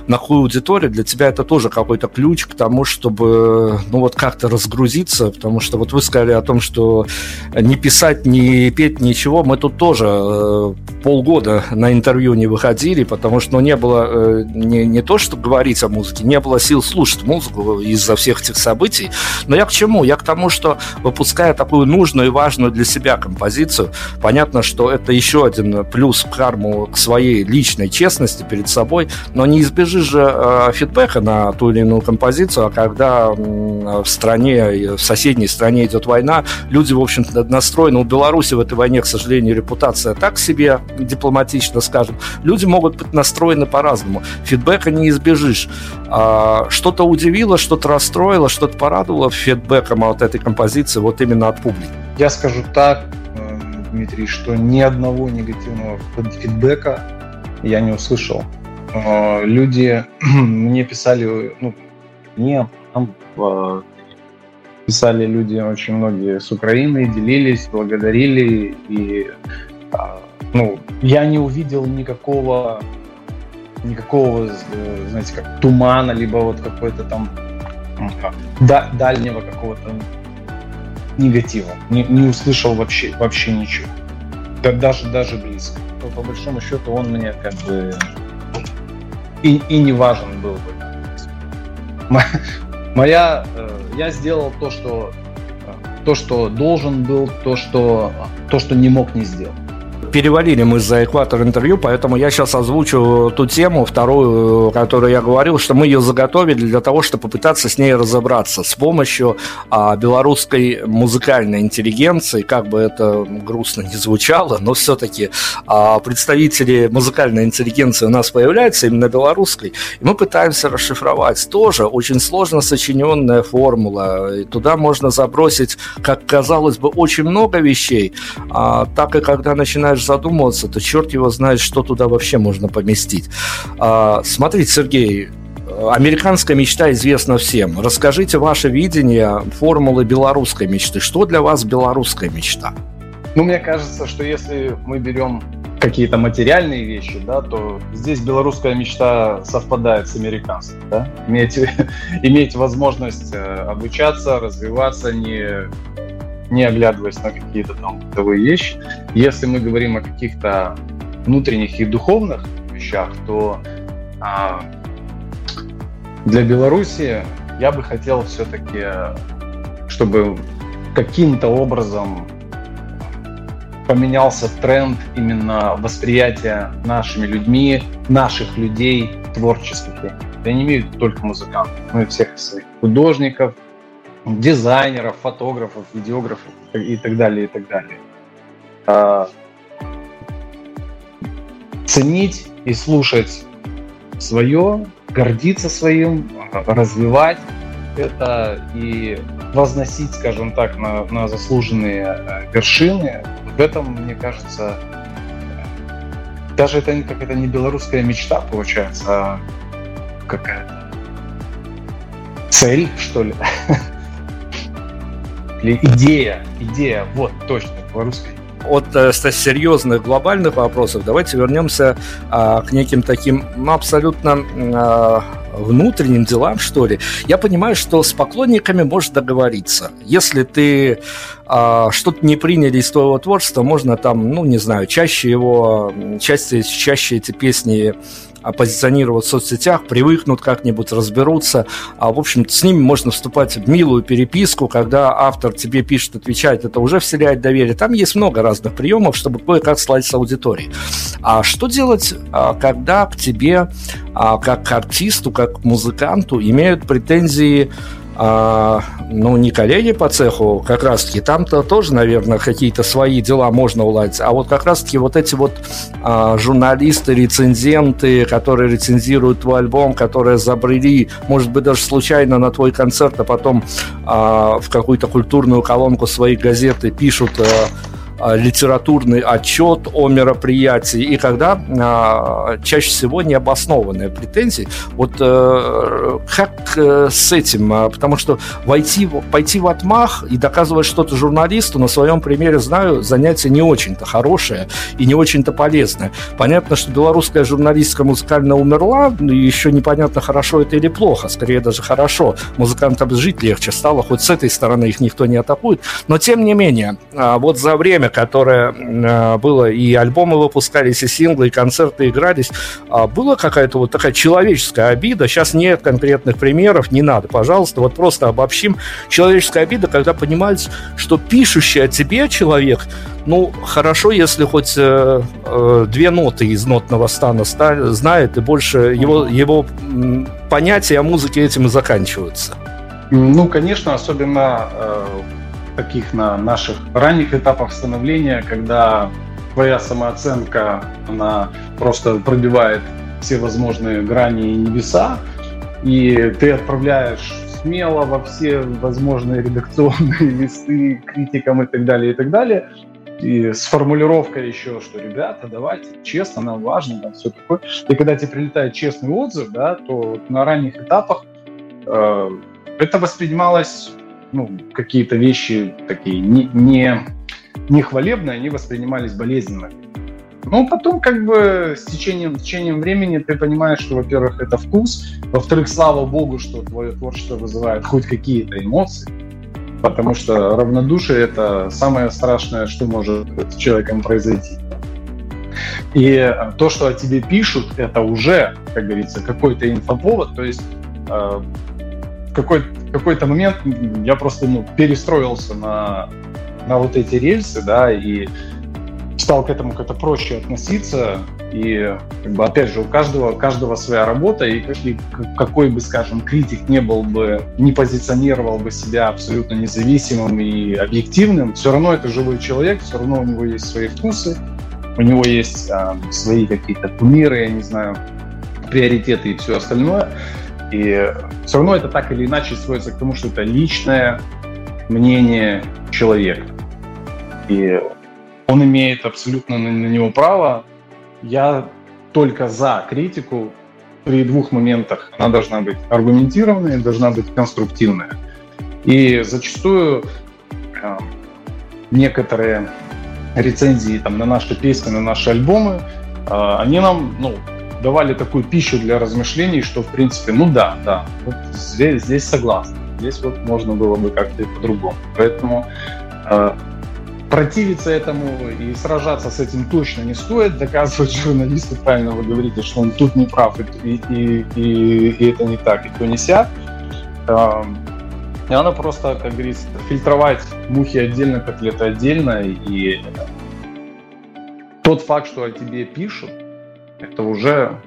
на какую аудиторию, для тебя это тоже какой-то ключ к тому, чтобы, ну, вот как-то разгрузиться, потому что вот вы сказали о том, что не писать, не петь, ничего, мы тут тоже э, полгода на интервью не выходили, потому что, ну, не было э, не, не то, что говорить о музыке, не было сил слушать музыку из-за всех этих событий, но я к чему? Я к тому, что выпуская такую нужную и важную для себя композицию, понятно, что это еще один плюс карму к своей личной честности перед собой, но не избежишь же э, фидбэка на ту или иную композицию, а когда в стране, в соседней стране идет война, люди, в общем-то, настроены. У Беларуси в этой войне, к сожалению, репутация так себе, дипломатично скажем. Люди могут быть настроены по-разному. Фидбэка не избежишь. А, что-то удивило, что-то расстроило, что-то порадовало фидбэком от этой композиции, вот именно от публики. Я скажу так, Дмитрий, что ни одного негативного фидбэка я не услышал. А, люди мне писали, ну, мне там а, писали люди очень многие с Украины, делились, благодарили, и а, ну, я не увидел никакого никакого, знаете, как тумана, либо вот какой-то там да, дальнего какого-то негатива. Не, не услышал вообще, вообще ничего. Да, даже, даже близко. То, по большому счету он мне как бы и, и не важен был бы. Моя, э, я сделал то, что то, что должен был, то, что, то, что не мог не сделать перевалили мы за экватор интервью, поэтому я сейчас озвучу ту тему, вторую, которую я говорил, что мы ее заготовили для того, чтобы попытаться с ней разобраться с помощью а, белорусской музыкальной интеллигенции, как бы это грустно не звучало, но все-таки а, представители музыкальной интеллигенции у нас появляются именно белорусской, и мы пытаемся расшифровать. Тоже очень сложно сочиненная формула, и туда можно забросить, как казалось бы, очень много вещей, а, так и когда начинаешь задумываться, то черт его знает, что туда вообще можно поместить. А, смотрите, Сергей, Американская мечта известна всем. Расскажите ваше видение формулы белорусской мечты. Что для вас белорусская мечта? Ну, мне кажется, что если мы берем какие-то материальные вещи, да, то здесь белорусская мечта совпадает с американской. Да? Иметь, иметь возможность э, обучаться, развиваться, не не оглядываясь на какие-то там бытовые вещи. Если мы говорим о каких-то внутренних и духовных вещах, то а, для Беларуси я бы хотел все-таки, чтобы каким-то образом поменялся тренд именно восприятия нашими людьми, наших людей творческих. Я не имею только музыкантов, но и всех своих художников, дизайнеров, фотографов, видеографов и так далее, и так далее. А, ценить и слушать свое, гордиться своим, развивать это и возносить, скажем так, на, на заслуженные э, вершины. В этом, мне кажется, даже это как это не белорусская мечта получается, а какая-то цель, что ли. Или идея, идея, вот, точно, по-русски от э, серьезных глобальных вопросов давайте вернемся а, к неким таким ну, абсолютно а, внутренним делам, что ли. Я понимаю, что с поклонниками можно договориться. Если ты а, что-то не приняли из твоего творчества, можно там, ну, не знаю, чаще его, чаще, чаще эти песни позиционировать в соцсетях, привыкнут как-нибудь, разберутся. А, в общем, с ними можно вступать в милую переписку, когда автор тебе пишет, отвечает, это уже вселяет доверие. Там есть много разных приемов, чтобы кое-как сладить с аудиторией. А что делать, а, когда к тебе, а, как к артисту, как к музыканту, имеют претензии а, ну, не коллеги по цеху, как раз-таки, там-то тоже, наверное, какие-то свои дела можно уладить, а вот как раз-таки вот эти вот а, журналисты, рецензенты, которые рецензируют твой альбом, которые забрели, может быть, даже случайно на твой концерт, а потом а, в какую-то культурную колонку своей газеты пишут а, литературный отчет о мероприятии, и когда а, чаще всего необоснованные претензии. Вот э, как э, с этим? А, потому что войти, пойти в отмах и доказывать что-то журналисту, на своем примере знаю, занятие не очень-то хорошее и не очень-то полезное. Понятно, что белорусская журналистика музыкально умерла, еще непонятно, хорошо это или плохо, скорее даже хорошо. Музыкантам жить легче стало, хоть с этой стороны их никто не атакует, но тем не менее, вот за время время, которое э, было, и альбомы выпускались, и синглы, и концерты игрались, а была какая-то вот такая человеческая обида. Сейчас нет конкретных примеров, не надо, пожалуйста, вот просто обобщим. Человеческая обида, когда понимаешь, что пишущий о тебе человек, ну, хорошо, если хоть э, э, две ноты из нотного стана ста- знает, и больше его, его понятия о музыке этим и заканчиваются. Ну, конечно, особенно э, таких на наших ранних этапах становления, когда твоя самооценка, она просто пробивает все возможные грани и небеса, и ты отправляешь смело во все возможные редакционные листы критикам и так далее, и так далее, и с формулировкой еще, что, ребята, давайте, честно, нам важно, там все такое. И когда тебе прилетает честный отзыв, да, то на ранних этапах э, это воспринималось ну, какие-то вещи такие не, не, не хвалебные, они воспринимались болезненно. Но потом, как бы, с течением, с течением времени ты понимаешь, что, во-первых, это вкус, во-вторых, слава богу, что твое творчество вызывает хоть какие-то эмоции, потому что равнодушие — это самое страшное, что может с человеком произойти. И то, что о тебе пишут, это уже, как говорится, какой-то инфоповод, то есть э, какой, какой-то момент я просто ну, перестроился на, на вот эти рельсы, да, и стал к этому как-то проще относиться. И, как бы, опять же, у каждого, каждого своя работа, и, и какой бы, скажем, критик не был бы, не позиционировал бы себя абсолютно независимым и объективным, все равно это живой человек, все равно у него есть свои вкусы, у него есть а, свои какие-то кумиры, я не знаю, приоритеты и все остальное. И все равно это так или иначе сводится к тому, что это личное мнение человека. И он имеет абсолютно на, него право. Я только за критику при двух моментах. Она должна быть аргументированная, должна быть конструктивная. И зачастую э, некоторые рецензии там, на наши песни, на наши альбомы, э, они нам ну, давали такую пищу для размышлений, что, в принципе, ну да, да, вот здесь, здесь согласен. Здесь вот можно было бы как-то и по-другому. Поэтому э, противиться этому и сражаться с этим точно не стоит. Доказывать журналисту, правильно вы говорите, что он тут не прав, и, и, и, и это не так, и то не сяк. Э, и надо просто, как говорится, фильтровать мухи отдельно, котлеты отдельно. И тот факт, что о тебе пишут, это уже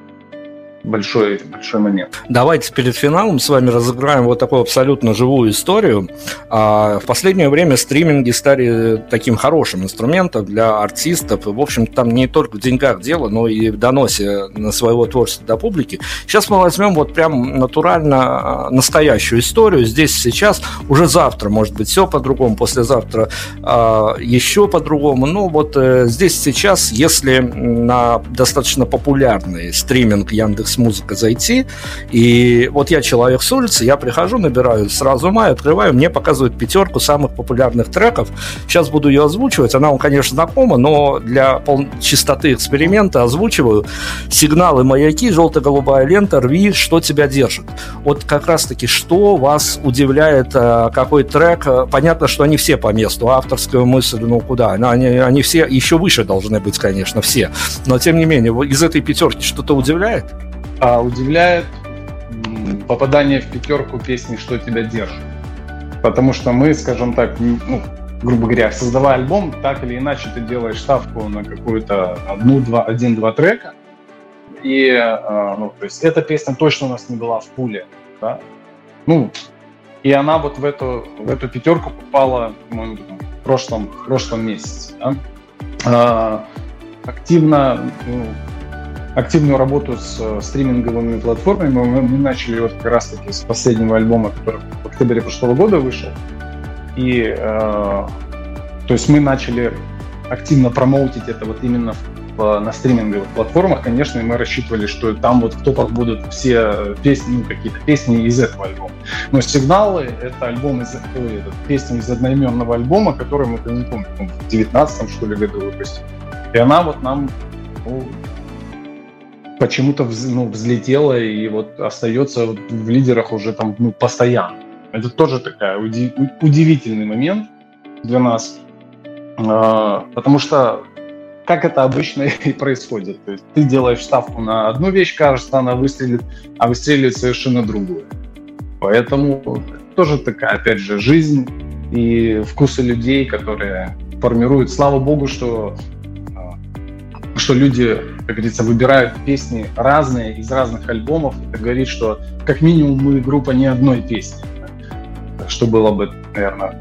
большой, большой момент. Давайте перед финалом с вами разыграем вот такую абсолютно живую историю. А, в последнее время стриминги стали таким хорошим инструментом для артистов. В общем, там не только в деньгах дело, но и в доносе на своего творчества до публики. Сейчас мы возьмем вот прям натурально а, настоящую историю. Здесь сейчас, уже завтра, может быть, все по-другому, послезавтра а, еще по-другому. Ну вот э, здесь сейчас, если на достаточно популярный стриминг Яндекс Яндекс Музыка зайти, и вот я человек с улицы, я прихожу, набираю сразу май, открываю, мне показывают пятерку самых популярных треков. Сейчас буду ее озвучивать, она вам, конечно, знакома, но для пол... чистоты эксперимента озвучиваю. Сигналы маяки, желто-голубая лента, рви, что тебя держит. Вот как раз-таки, что вас удивляет, э, какой трек, понятно, что они все по месту, авторскую мысль, ну куда, они, они все еще выше должны быть, конечно, все, но тем не менее, из этой пятерки что-то удивляет? А удивляет попадание в пятерку песни «Что тебя держит». Потому что мы, скажем так, ну, грубо говоря, создавая альбом, так или иначе ты делаешь ставку на какую-то одну, два, один-два трека. И, а, ну, то есть эта песня точно у нас не была в пуле, да? Ну, и она вот в эту, в эту пятерку попала, в прошлом, в прошлом месяце, да? а, активно ну, активную работу с э, стриминговыми платформами. Мы, мы начали вот как раз-таки с последнего альбома, который в октябре прошлого года вышел. И э, то есть мы начали активно промоутить это вот именно в, на стриминговых платформах. Конечно, мы рассчитывали, что там вот в топах будут все песни, ну, какие-то песни из этого альбома. Но «Сигналы» — это альбом из, это песня из одноименного альбома, который мы, не помню, в 19 что ли году выпустили. И она вот нам ну, почему-то ну, взлетела и вот остается в лидерах уже там ну, постоянно. Это тоже такая уди- удивительный момент для нас, а, потому что как это обычно и происходит. То есть ты делаешь ставку на одну вещь, кажется, она выстрелит, а выстреливает совершенно другую. Поэтому тоже такая, опять же, жизнь и вкусы людей, которые формируют. Слава богу, что что люди, как говорится, выбирают песни разные из разных альбомов. Это говорит, что как минимум мы группа не одной песни, что было бы, наверное,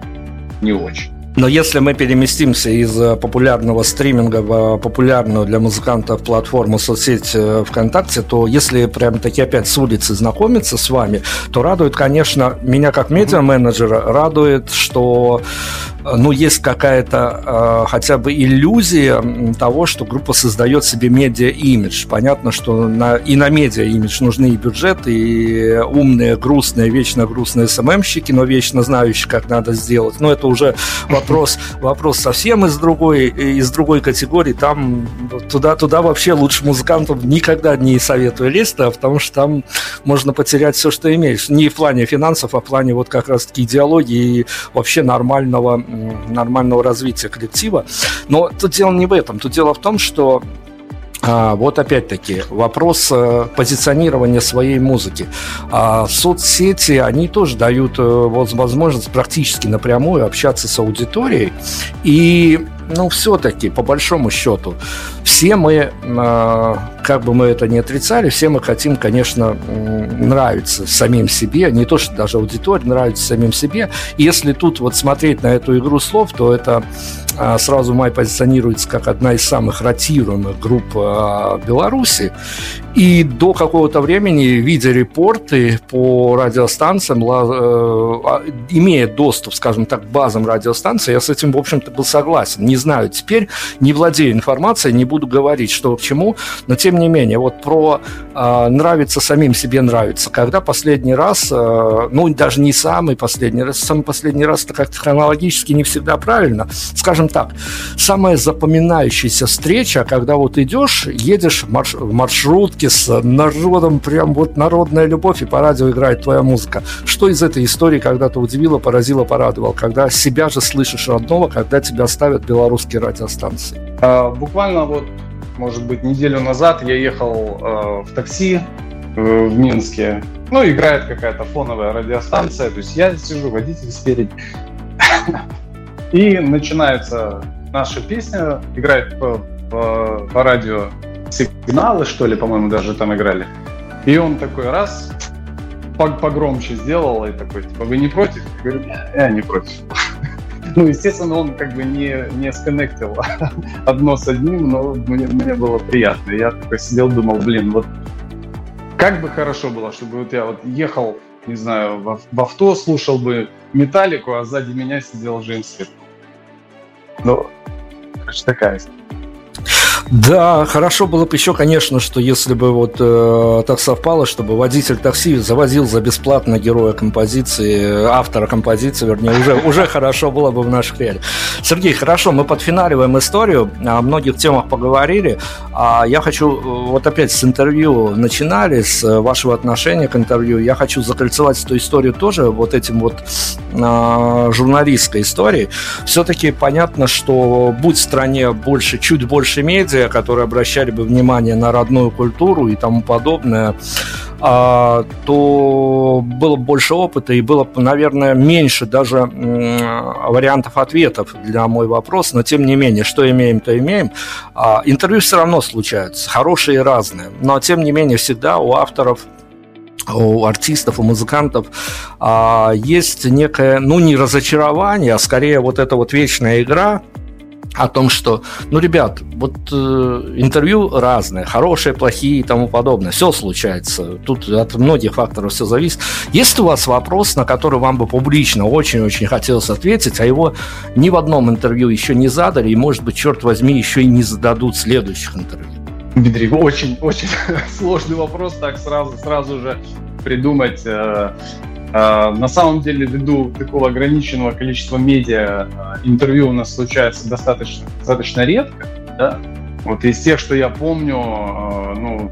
не очень. Но если мы переместимся из э, популярного стриминга в э, популярную для музыкантов платформу соцсеть э, ВКонтакте, то если прям таки опять с улицы знакомиться с вами, то радует, конечно, меня как медиа-менеджера радует, что ну, есть какая-то э, хотя бы иллюзия того, что группа создает себе медиа-имидж. Понятно, что на, и на медиа-имидж нужны и бюджеты, и умные, грустные, вечно грустные СММщики, но вечно знающие, как надо сделать. Но это уже вопрос, вопрос совсем из другой, из другой категории. Там туда, туда вообще лучше музыкантам никогда не советую лезть, потому что там можно потерять все, что имеешь. Не в плане финансов, а в плане вот как раз-таки идеологии и вообще нормального нормального развития коллектива. Но тут дело не в этом. Тут дело в том, что А, вот опять-таки вопрос э, позиционирования своей музыки. А, соцсети, они тоже дают э, возможность практически напрямую общаться с аудиторией. И ну, все-таки, по большому счету, все мы, а, как бы мы это ни отрицали, все мы хотим, конечно, нравиться самим себе, не то, что даже аудитории нравится самим себе. Если тут вот смотреть на эту игру слов, то это а, сразу Май позиционируется как одна из самых ротируемых групп а, Беларуси. И до какого-то времени, видя репорты по радиостанциям, э, имея доступ, скажем так, к базам радиостанций, я с этим, в общем-то, был согласен. Не знаю теперь, не владею информацией, не буду говорить, что к чему, но тем не менее, вот про э, нравится самим себе нравится. Когда последний раз, э, ну, даже не самый последний раз, самый последний раз это как-то хронологически не всегда правильно. Скажем так, самая запоминающаяся встреча, когда вот идешь, едешь марш- в маршрутке с народом, прям вот народная любовь, и по радио играет твоя музыка. Что из этой истории когда-то удивило, поразило, порадовало? Когда себя же слышишь родного, когда тебя ставят белорусские радиостанции? А, буквально вот, может быть, неделю назад я ехал э, в такси э, в Минске. Ну, играет какая-то фоновая радиостанция. То есть я сижу, водитель спереди. И начинается наша песня, играет по, по, по радио сигналы, что ли, по-моему, даже там играли. И он такой раз погромче сделал и такой, типа, вы не против? Я говорю, я не против. Ну, естественно, он как бы не, не сконнектил одно с одним, но мне, мне было приятно. Я такой сидел, думал, блин, вот как бы хорошо было, чтобы вот я вот ехал, не знаю, в, в авто, слушал бы металлику, а сзади меня сидел Джеймс Ну, короче, такая история. Да, хорошо было бы еще, конечно, что если бы вот э, так совпало, чтобы водитель такси завозил за бесплатно героя композиции, автора композиции, вернее, уже, уже хорошо было бы в наших реалиях. Сергей, хорошо, мы подфиналиваем историю, о многих темах поговорили. А я хочу, э, вот опять с интервью начинали, с вашего отношения к интервью, я хочу закольцевать эту историю тоже вот этим вот э, журналистской историей. Все-таки понятно, что будь в стране больше, чуть больше медиа, медиа, которые обращали бы внимание на родную культуру и тому подобное, а, то было бы больше опыта и было бы, наверное, меньше даже вариантов ответов для мой вопрос, но тем не менее, что имеем, то имеем. А, интервью все равно случаются, хорошие и разные, но тем не менее всегда у авторов у артистов, у музыкантов а, есть некое, ну, не разочарование, а скорее вот эта вот вечная игра, о том, что, ну, ребят, вот э, интервью разные, хорошие, плохие и тому подобное, все случается. Тут от многих факторов все зависит. Есть у вас вопрос, на который вам бы публично очень-очень хотелось ответить, а его ни в одном интервью еще не задали, и, может быть, черт возьми, еще и не зададут следующих интервью? Дмитрий, очень-очень сложный вопрос, так сразу, сразу же придумать э, на самом деле, ввиду такого ограниченного количества медиа, а, интервью у нас случается достаточно, достаточно редко. Да? Вот из тех, что я помню, а, ну,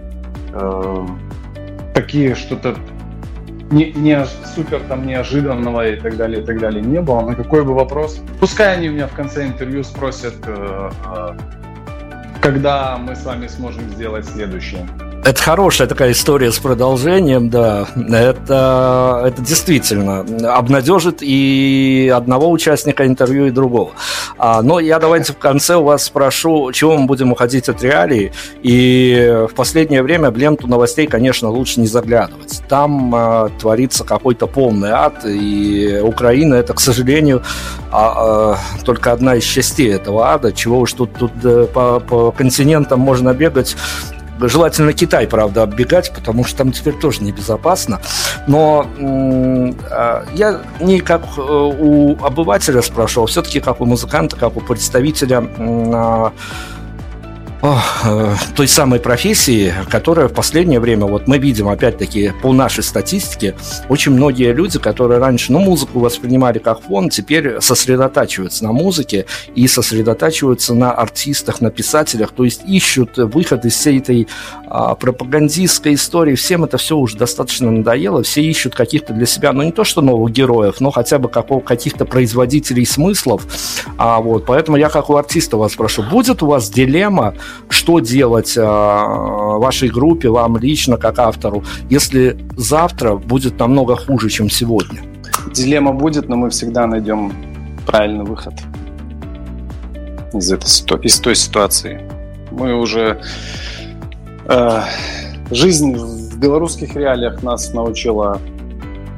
такие что-то не, не супер там неожиданного и так далее, и так далее не было. На какой бы вопрос, пускай они меня в конце интервью спросят, когда мы с вами сможем сделать следующее. Это хорошая такая история с продолжением, да. Это, это действительно обнадежит и одного участника интервью, и другого. А, но я давайте в конце у вас спрошу, чего мы будем уходить от реалий. И в последнее время в ленту новостей, конечно, лучше не заглядывать. Там а, творится какой-то полный ад, и Украина это, к сожалению, а, а, только одна из частей этого ада. Чего уж тут, тут э, по, по континентам можно бегать Желательно Китай, правда, оббегать, потому что там теперь тоже небезопасно. Но э, я не как э, у обывателя спрашивал, все-таки как у музыканта, как у представителя э, той самой профессии, которая в последнее время, вот мы видим, опять-таки, по нашей статистике, очень многие люди, которые раньше, ну, музыку воспринимали как фон, теперь сосредотачиваются на музыке и сосредотачиваются на артистах, на писателях, то есть ищут выход из всей этой а, пропагандистской истории. Всем это все уже достаточно надоело, все ищут каких-то для себя, ну, не то что новых героев, но хотя бы какого, каких-то производителей смыслов. А, вот, поэтому я как у артиста вас спрошу, будет у вас дилемма что делать э, вашей группе, вам лично, как автору, если завтра будет намного хуже, чем сегодня? Дилемма будет, но мы всегда найдем правильный выход из, этой, из той ситуации. Мы уже... Э, жизнь в белорусских реалиях нас научила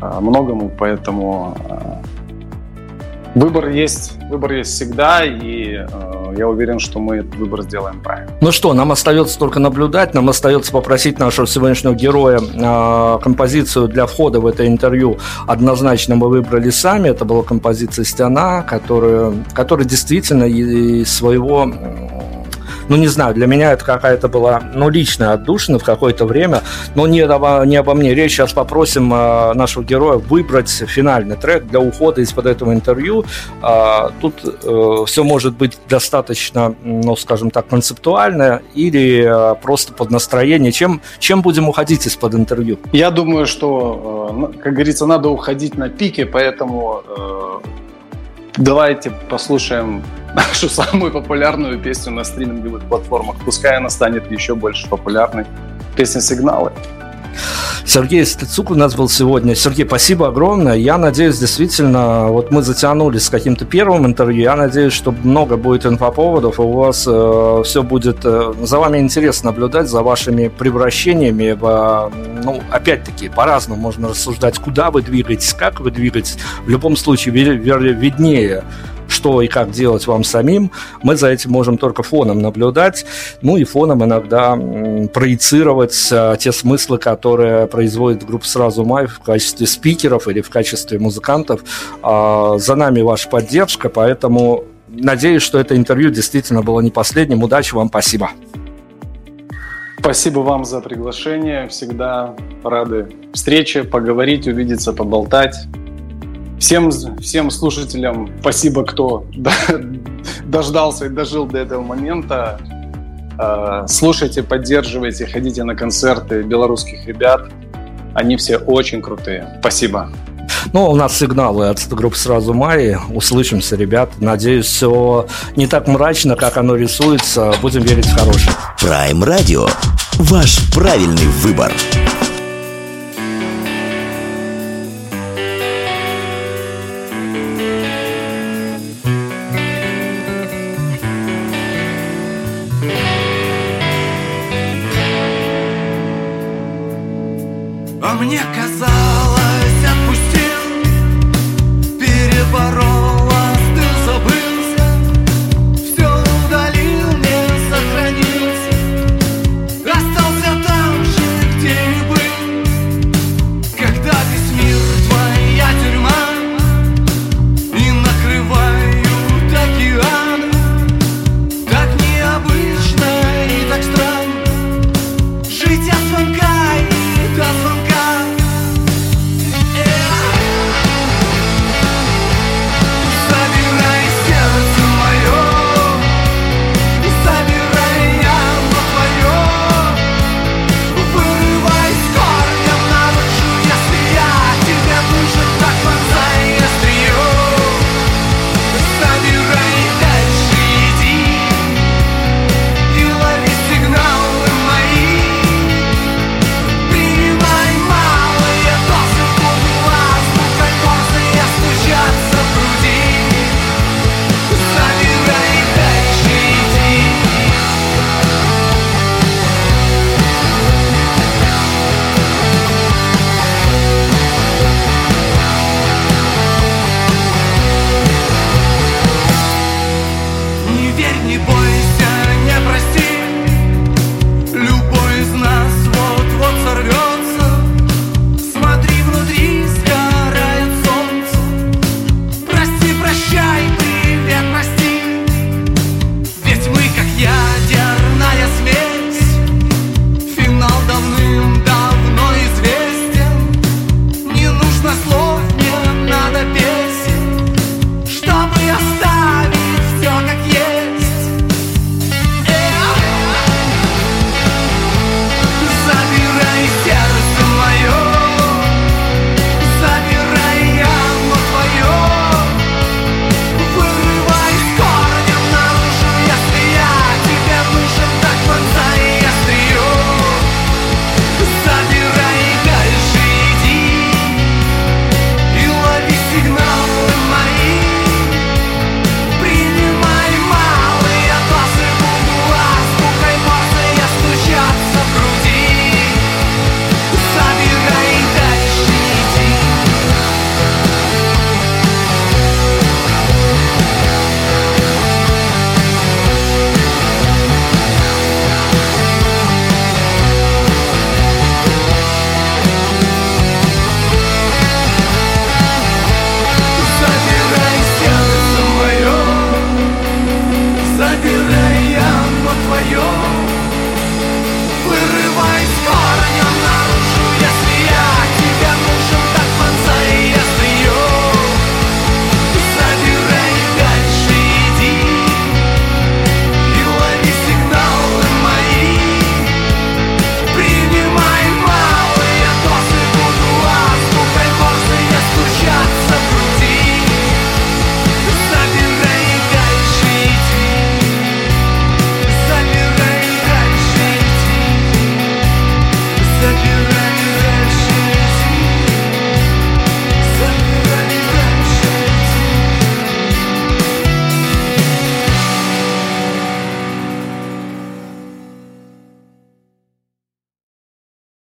э, многому, поэтому э, выбор есть, выбор есть всегда, и э, я уверен, что мы этот выбор сделаем правильно. Ну что, нам остается только наблюдать, нам остается попросить нашего сегодняшнего героя э, композицию для входа в это интервью. Однозначно мы выбрали сами, это была композиция «Стена», которая, которая действительно из своего ну, не знаю, для меня это какая-то была, ну, личная отдушина в какое-то время, но не обо, не обо мне. Речь сейчас попросим э, нашего героя выбрать финальный трек для ухода из-под этого интервью. Э, тут э, все может быть достаточно, ну, скажем так, концептуально или э, просто под настроение. Чем, чем будем уходить из-под интервью? Я думаю, что, э, как говорится, надо уходить на пике, поэтому э, давайте послушаем нашу самую популярную песню на стриминговых платформах. Пускай она станет еще больше популярной. Песня «Сигналы». Сергей Стецук у нас был сегодня. Сергей, спасибо огромное. Я надеюсь, действительно, вот мы затянулись с каким-то первым интервью. Я надеюсь, что много будет инфоповодов, и у вас э, все будет... Э, за вами интересно наблюдать, за вашими превращениями. В, ну, опять-таки, по-разному можно рассуждать, куда вы двигаетесь, как вы двигаетесь. В любом случае, виднее что и как делать вам самим, мы за этим можем только фоном наблюдать, ну и фоном иногда проецировать а, те смыслы, которые производит группа «Сразу Май» в качестве спикеров или в качестве музыкантов. А, за нами ваша поддержка, поэтому надеюсь, что это интервью действительно было не последним. Удачи вам, спасибо. Спасибо вам за приглашение. Всегда рады встрече, поговорить, увидеться, поболтать. Всем, всем слушателям спасибо, кто дождался и дожил до этого момента. А, слушайте, поддерживайте, ходите на концерты белорусских ребят. Они все очень крутые. Спасибо. Ну, у нас сигналы от группы «Сразу Майи». Услышимся, ребят. Надеюсь, все не так мрачно, как оно рисуется. Будем верить в хорошее. Prime Radio. Ваш правильный выбор.